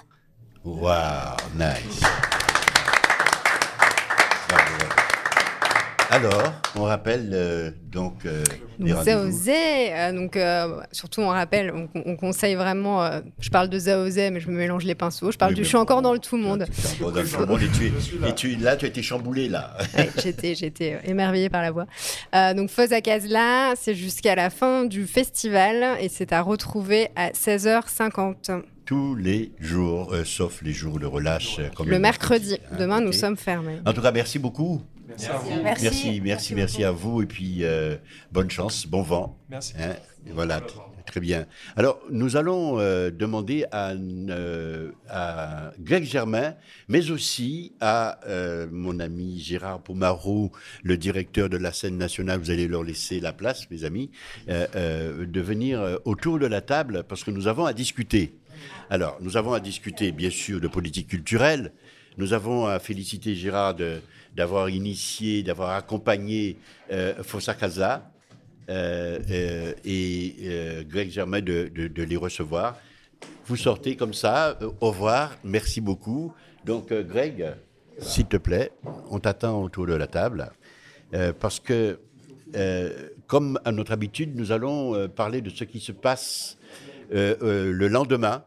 Wow, nice. Alors, on rappelle euh, donc euh, Zaozé, euh, donc surtout on rappelle, on, conseille vraiment. je parle de Zaozé, mais je me mélange les pinceaux. Je parle du, je suis encore dans le tout le monde. dans le tout le monde et tu, là, tu as été chamboulé là. j'étais, j'étais émerveillée par la voix. donc Fosa là, c'est jusqu'à la fin du festival et c'est à retrouver à 16h50 tous les jours, euh, sauf les jours de relâche. Euh, comme le, mercredi. Demain, nous sommes fermés. En tout cas, merci beaucoup. Merci, merci, merci, merci, à vous. Et puis, euh, bonne chance, bon vent. Merci. Hein, voilà, très bien. Alors, nous allons demander à, à, Greg Germain, mais aussi à mon ami Gérard Pomarou, le directeur de la scène nationale. Vous allez leur laisser la place, mes amis, de venir autour de la table parce que nous avons à discuter. Alors, nous avons à discuter, bien sûr, de politique culturelle. Nous avons à féliciter Gérard d'avoir initié, d'avoir accompagné euh, Fossa Casa. euh, euh, et Greg Germain de, les recevoir. Vous sortez comme ça. au revoir. Merci beaucoup. Donc, Greg, s'il te plaît, on t'attend autour de la table. Parce que, comme à notre habitude, nous allons parler de ce qui se passe le lendemain,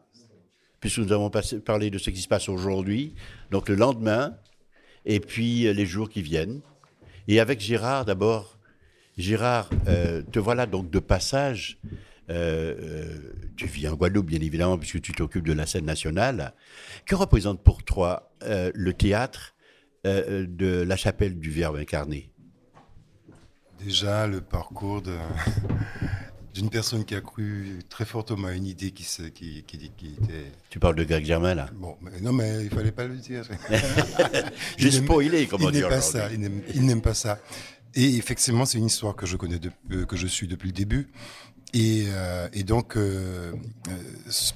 puisque nous avons parlé de ce qui se passe aujourd'hui. Donc, le lendemain, et puis euh, les jours qui viennent. Et avec Gérard, d'abord, Gérard, euh, te voilà donc de passage. Euh, tu vis en Guadeloupe, bien évidemment, puisque tu t'occupes de la scène nationale. Que représente pour toi le théâtre de la chapelle du Verbe incarné? Déjà, le parcours de- d'une personne qui a cru très fortement à une idée qui, se, qui, qui, qui était. Tu parles de Greg Germain, là Bon, mais non, mais il fallait pas le dire. (laughs) J'ai Il n'aime- spoilé, comme on il n'aime pas ça. Il n'aime- pas ça. Et effectivement, c'est une histoire que je connais, de- euh, que je suis depuis le début. Et, euh, et donc, euh,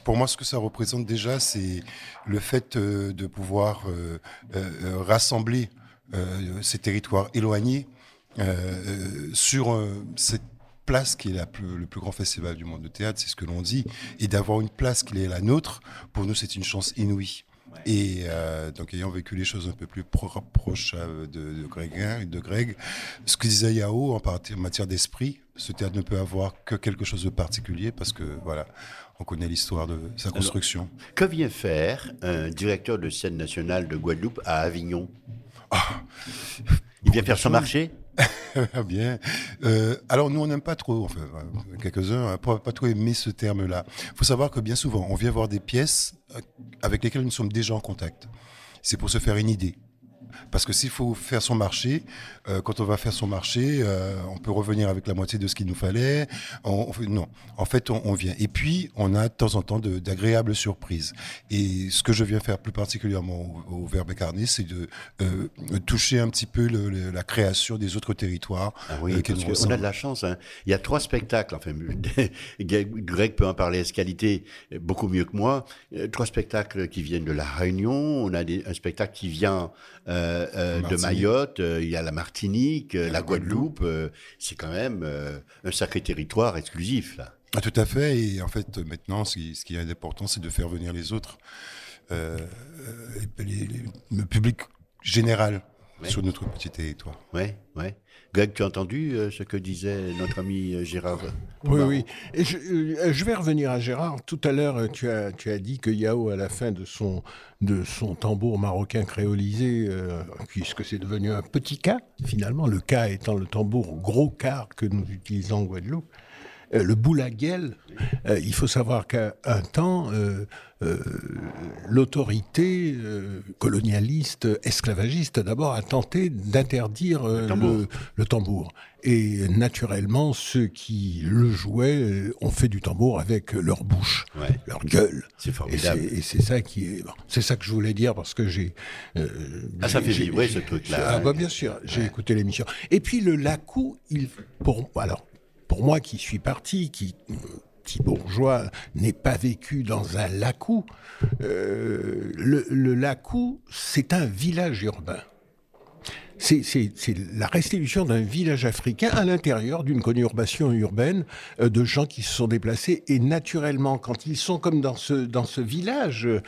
pour moi, ce que ça représente déjà, c'est le fait de pouvoir rassembler ces territoires éloignés sur cette place qui est la plus- le plus grand festival du monde de théâtre, c'est ce que l'on dit, et d'avoir une place qui est la nôtre, pour nous, c'est une chance inouïe. Et euh, donc, ayant vécu les choses un peu plus pro- proches euh, de, de Greg, hein, de Greg, ce que disait Yao en, en matière d'esprit, ce théâtre ne peut avoir que quelque chose de particulier parce que, voilà, on connaît l'histoire de sa Alors, construction. que vient faire un directeur de scène nationale de Guadeloupe à Avignon? Il vient faire son marché? Ah, (laughs) Bien. Euh, alors nous, on n'aime pas trop, enfin, quelques-uns, hein, pas, pas trop aimer ce terme-là. Il faut savoir que bien souvent, on vient voir des pièces euh, avec lesquelles nous sommes déjà en contact. C'est pour se faire une idée. Parce que s'il faut faire son marché, euh, quand on va faire son marché, euh, on peut revenir avec la moitié de ce qu'il nous fallait. On, on non, en fait, on, on vient. Et puis, on a de temps en temps d'agréables surprises. Et ce que je viens faire plus particulièrement au, au Verbe incarné, c'est de euh, toucher un petit peu le- le- la création des autres territoires. Ah oui, parce nous qu'on a de la chance. hein. Il y a trois spectacles. Enfin, (laughs) Greg peut en parler à qualité beaucoup mieux que moi. Trois spectacles qui viennent de la Réunion. On a des- un spectacle qui vient euh, de Martinique. Mayotte. Euh, Il y a la Martinique, euh, la Guadeloupe. Euh, C'est quand même euh, un sacré territoire exclusif là. Ah, tout à fait. Et en fait, euh, maintenant, ce qui, ce qui est important, c'est de faire venir les autres, euh, euh, et les- les- le public général Ouais. sur notre petit territoire. Ouais, ouais. Greg, tu as entendu euh, ce que disait notre ami euh, Gérard Oui, oui. Et je, euh, je vais revenir à Gérard. Tout à l'heure, tu as, tu as dit que Yao, à la fin de son, de son tambour marocain créolisé, euh, puisque c'est devenu un petit cas, finalement, le cas étant le tambour gros quart que nous utilisons en Guadeloupe, euh, le boulaguel, euh, il faut savoir qu'à un temps, euh, l'autorité colonialiste, esclavagiste d'abord, a tenté d'interdire le, le tambour. Et naturellement, ceux qui le jouaient ont fait du tambour avec leur bouche, Ouais. leur gueule. C'est Et formidable. c'est- Et c'est ça qui est. bon, c'est ça que je voulais dire parce que j'ai. Ah, ça fait vibrer, ce truc-là, Ah, bah, bien sûr, j'ai écouté l'émission. Et puis le lacou, il, pour, alors, pour moi qui suis parti, qui. Petit bourgeois n'est pas vécu dans un lacou. euh, le lacou, c'est un village urbain. C'est la restitution d'un village africain à l'intérieur d'une conurbation urbaine euh, de gens qui se sont déplacés. Et naturellement, quand ils sont comme dans ce, dans ce village, euh,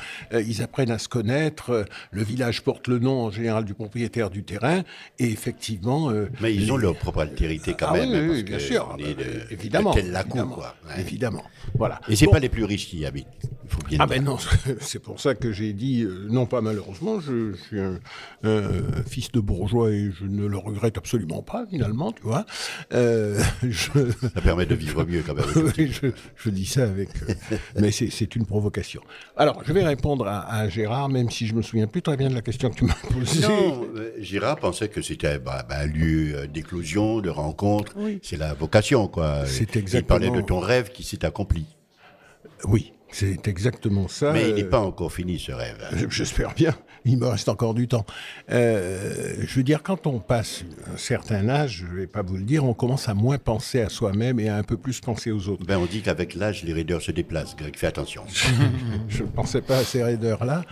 ils apprennent à se connaître. Le village porte le nom en général du propriétaire du terrain. Et effectivement... euh, Mais ils ont leur propre altérité quand Ah même. oui, hein, oui, parce bien que sûr. est de- évidemment. de tel lacou, évidemment, quoi. Ouais. Évidemment. Voilà. Et c'est Bon. pas les plus riches qui y habitent. Il faut bien Ah ben non, (laughs) c'est pour ça que j'ai dit, non pas malheureusement, je, je suis un, un fils de bourgeois et je ne le regrette absolument pas finalement, tu vois. Euh, (laughs) je... Ça permet de vivre mieux quand même. (laughs) Oui, je, je dis ça avec... euh, (laughs) mais c'est- une provocation. Alors, je vais répondre à, à Gérard, même si je me souviens plus très bien de la question que tu m'as posée. Non, Gérard pensait que c'était bah, bah, un lieu euh, d'éclosion, de rencontre. Oui. C'est la vocation, quoi. C'est Il exactement- parlait de ton rêve qui s'est accompli. Oui, C'est exactement ça. Mais il n'est euh, pas encore fini ce rêve. Je- J'espère bien. Il me reste encore du temps. Euh, je veux dire, quand on passe un certain âge, je ne vais pas vous le dire, on commence à moins penser à soi-même et à un peu plus penser aux autres. Ben, on dit qu'avec l'âge, les raideurs se déplacent. Greg, fais attention. (laughs) je ne pensais pas à ces raideurs-là.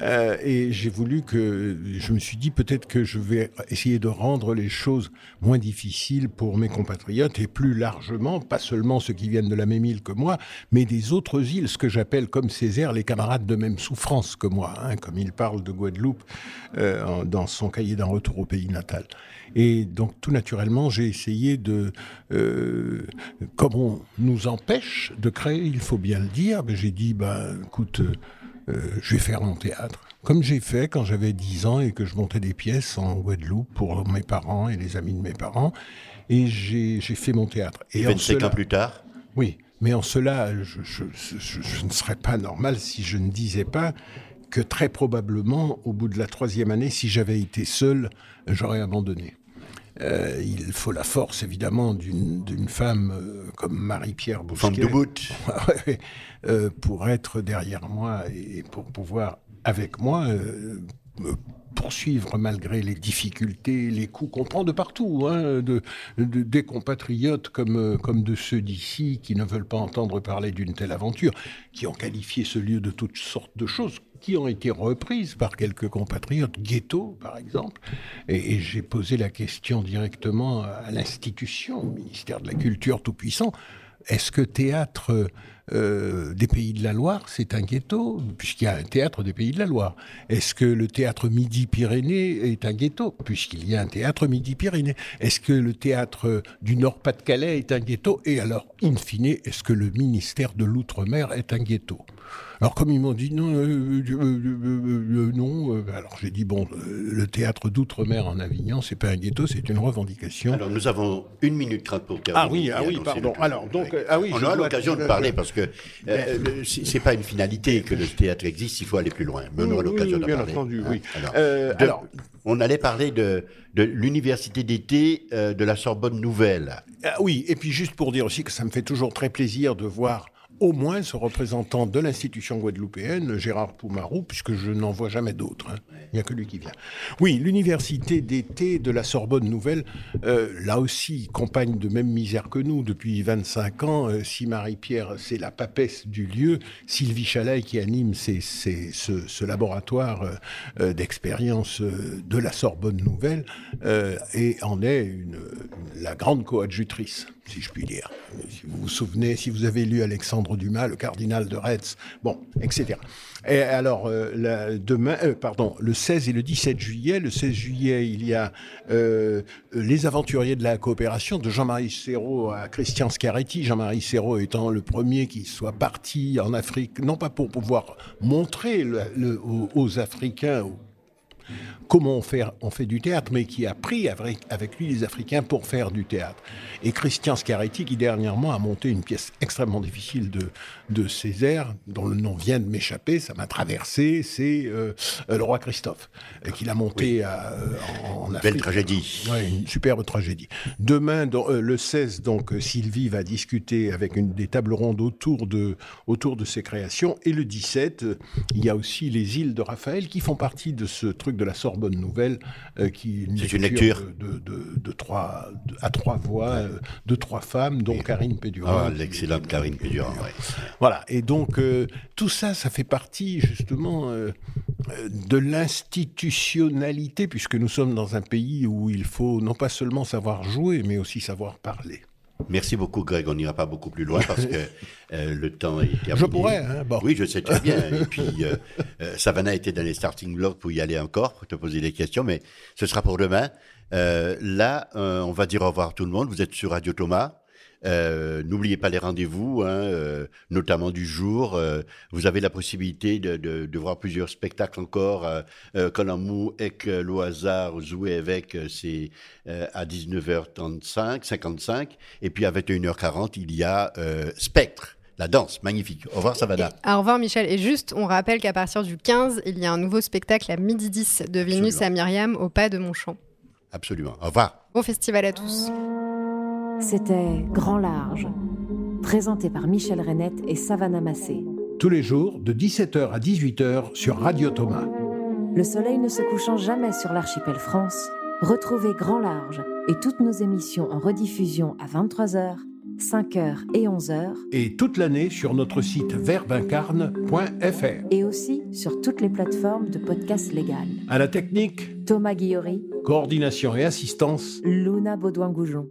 Euh, et j'ai voulu que. Je me suis dit peut-être que je vais essayer de rendre les choses moins difficiles pour mes compatriotes et plus largement, pas seulement ceux qui viennent de la même île que moi, mais des autres îles, que j'appelle comme Césaire les camarades de même souffrance que moi, hein, comme il parle de Guadeloupe euh, dans son cahier d'un retour au pays natal. Et donc tout naturellement, j'ai essayé de, euh, comme on nous empêche de créer, il faut bien le dire, j'ai dit, ben, écoute, euh, je vais faire mon théâtre. Comme j'ai fait quand j'avais 10 ans et que je montais des pièces en Guadeloupe pour mes parents et les amis de mes parents. Et j'ai fait mon théâtre. Et en 25 cela- ans plus tard? Oui, mais en cela, je, je- je- je ne serais pas normal si je ne disais pas que très probablement, au bout de la troisième année, si j'avais été seul, j'aurais abandonné. Euh, il faut la force, évidemment, d'une femme euh, comme Marie-Pierre Bousquet. Femme de bout. (laughs) Euh, pour être derrière moi et pour pouvoir, avec moi, me poursuivre malgré les difficultés, les coups qu'on prend de partout, hein, de, de- des compatriotes comme, euh, comme de ceux d'ici qui ne veulent pas entendre parler d'une telle aventure, qui ont qualifié ce lieu de toutes sortes de choses qui ont été reprises par quelques compatriotes, ghetto par exemple, et, et j'ai posé la question directement à l'institution, au ministère de la Culture tout-puissant, est-ce que théâtre euh, des Pays de la Loire, c'est un ghetto, puisqu'il y a un théâtre des Pays de la Loire. Est-ce que le théâtre Midi-Pyrénées est un ghetto, puisqu'il y a un théâtre Midi-Pyrénées? Est-ce que le théâtre du Nord-Pas-de-Calais est un ghetto? Et alors, in fine, est-ce que le ministère de l'Outre-mer est un ghetto? Alors comme ils m'ont dit non, euh, euh, euh, euh, euh, non, euh, alors j'ai dit bon, euh, le théâtre d'outre-mer en Avignon, c'est pas un ghetto, c'est une revendication. Alors, nous avons une minute trente pour terminer. Ah oui, ah oui, pardon. Alors, donc, euh, ah oui, on aura l'occasion de parler parce que euh, le- c'est pas une finalité que le théâtre existe, il faut aller plus loin. Mais on aura l'occasion d'en bien parler. entendu, hein. oui. Alors, Euh, on allait parler de, de l'université d'été euh, de la Sorbonne Nouvelle. Ah oui, et puis juste pour dire aussi que ça me fait toujours très plaisir de voir au moins ce représentant de l'institution guadeloupéenne, Gérard Poumarou, puisque je n'en vois jamais d'autres. hein. Il n'y a que lui qui vient. Oui, l'université d'été de la Sorbonne Nouvelle, euh, là aussi, compagne de même misère que nous depuis 25 ans. Euh, si Marie-Pierre, c'est la papesse du lieu, Sylvie Chalet qui anime ce, ce laboratoire euh, d'expérience de la Sorbonne Nouvelle, et en est une, une- la grande coadjutrice, si je puis dire. Si vous vous souvenez, si vous avez lu Alexandre Dumas, le cardinal de Retz, bon, etc. Et alors, euh, demain, euh, pardon, le 16 et le 17 juillet, le 16 juillet, il y a euh, Les Aventuriers de la coopération de Jean-Marie Serrault à Christian Scaretti. Jean-Marie Serrault étant le premier qui soit parti en Afrique, non pas pour pouvoir montrer aux, Africains, comment on fait, on fait du théâtre, mais qui a pris avec, avec lui les Africains pour faire du théâtre. Et Christian Scaretti, qui dernièrement a monté une pièce extrêmement difficile de, de Césaire, dont le nom vient de m'échapper, ça m'a traversé, c'est euh, le roi Christophe, qu'il a monté à, euh, en, en Afrique. Belle tragédie. Ouais, une superbe tragédie. Demain, dans- euh, le 16, donc, Sylvie va discuter avec une des tables rondes autour de, autour de ses créations. Et le 17, euh, il y a aussi les îles de Raphaël qui font partie de ce truc de la Sorbonne Nouvelle. euh, qui C'est une lecture de, de- de- de trois, de- à trois voix, euh, de trois femmes, dont Karine Pédurin. Ah, l'excellente Karine Pédurin, ouais. Voilà, et donc euh, tout ça, ça fait partie justement euh, de l'institutionnalité, puisque nous sommes dans un pays où il faut non pas seulement savoir jouer, mais aussi savoir parler. Merci beaucoup, Greg. On n'ira pas beaucoup plus loin parce que (laughs) euh, le temps est terminé. Je pourrais, hein, bon. Oui, je sais très bien. Et puis, euh, euh, Savannah était dans les starting blocks pour y aller encore, pour te poser des questions, mais ce sera pour demain. Euh, là, euh, on va dire au revoir à tout le monde. Vous êtes sur Radio Thomas. Euh, N'oubliez pas les rendez-vous, hein, euh, notamment du jour. Euh, vous avez la possibilité de, de, de voir plusieurs spectacles encore. Euh, Colamou, Ek, le hasard, jouer avec, euh, c'est à 19h35, 55. Et puis à 21h40, il y a Spectre, la danse, magnifique. Au revoir, Savannah. Au revoir Michel. Et juste, on rappelle qu'à partir du 15, il y a un nouveau spectacle à midi 10 de Vénus à Myriam au pas de Montchamp. Absolument. Au revoir. Bon festival à tous. C'était Grand Large, présenté par Michel Renette et Savannah Massé. tous les jours de 17h à 18h sur Radio Thomas. Le soleil ne se couchant jamais sur l'archipel France, retrouvez Grand Large et toutes nos émissions en rediffusion à 23h, 5h et 11h. Et toute l'année sur notre site verbincarne.fr. Et aussi sur toutes les plateformes de podcasts légales. À la technique, Thomas Guillory. Coordination et assistance, Luna Baudouin-Goujon.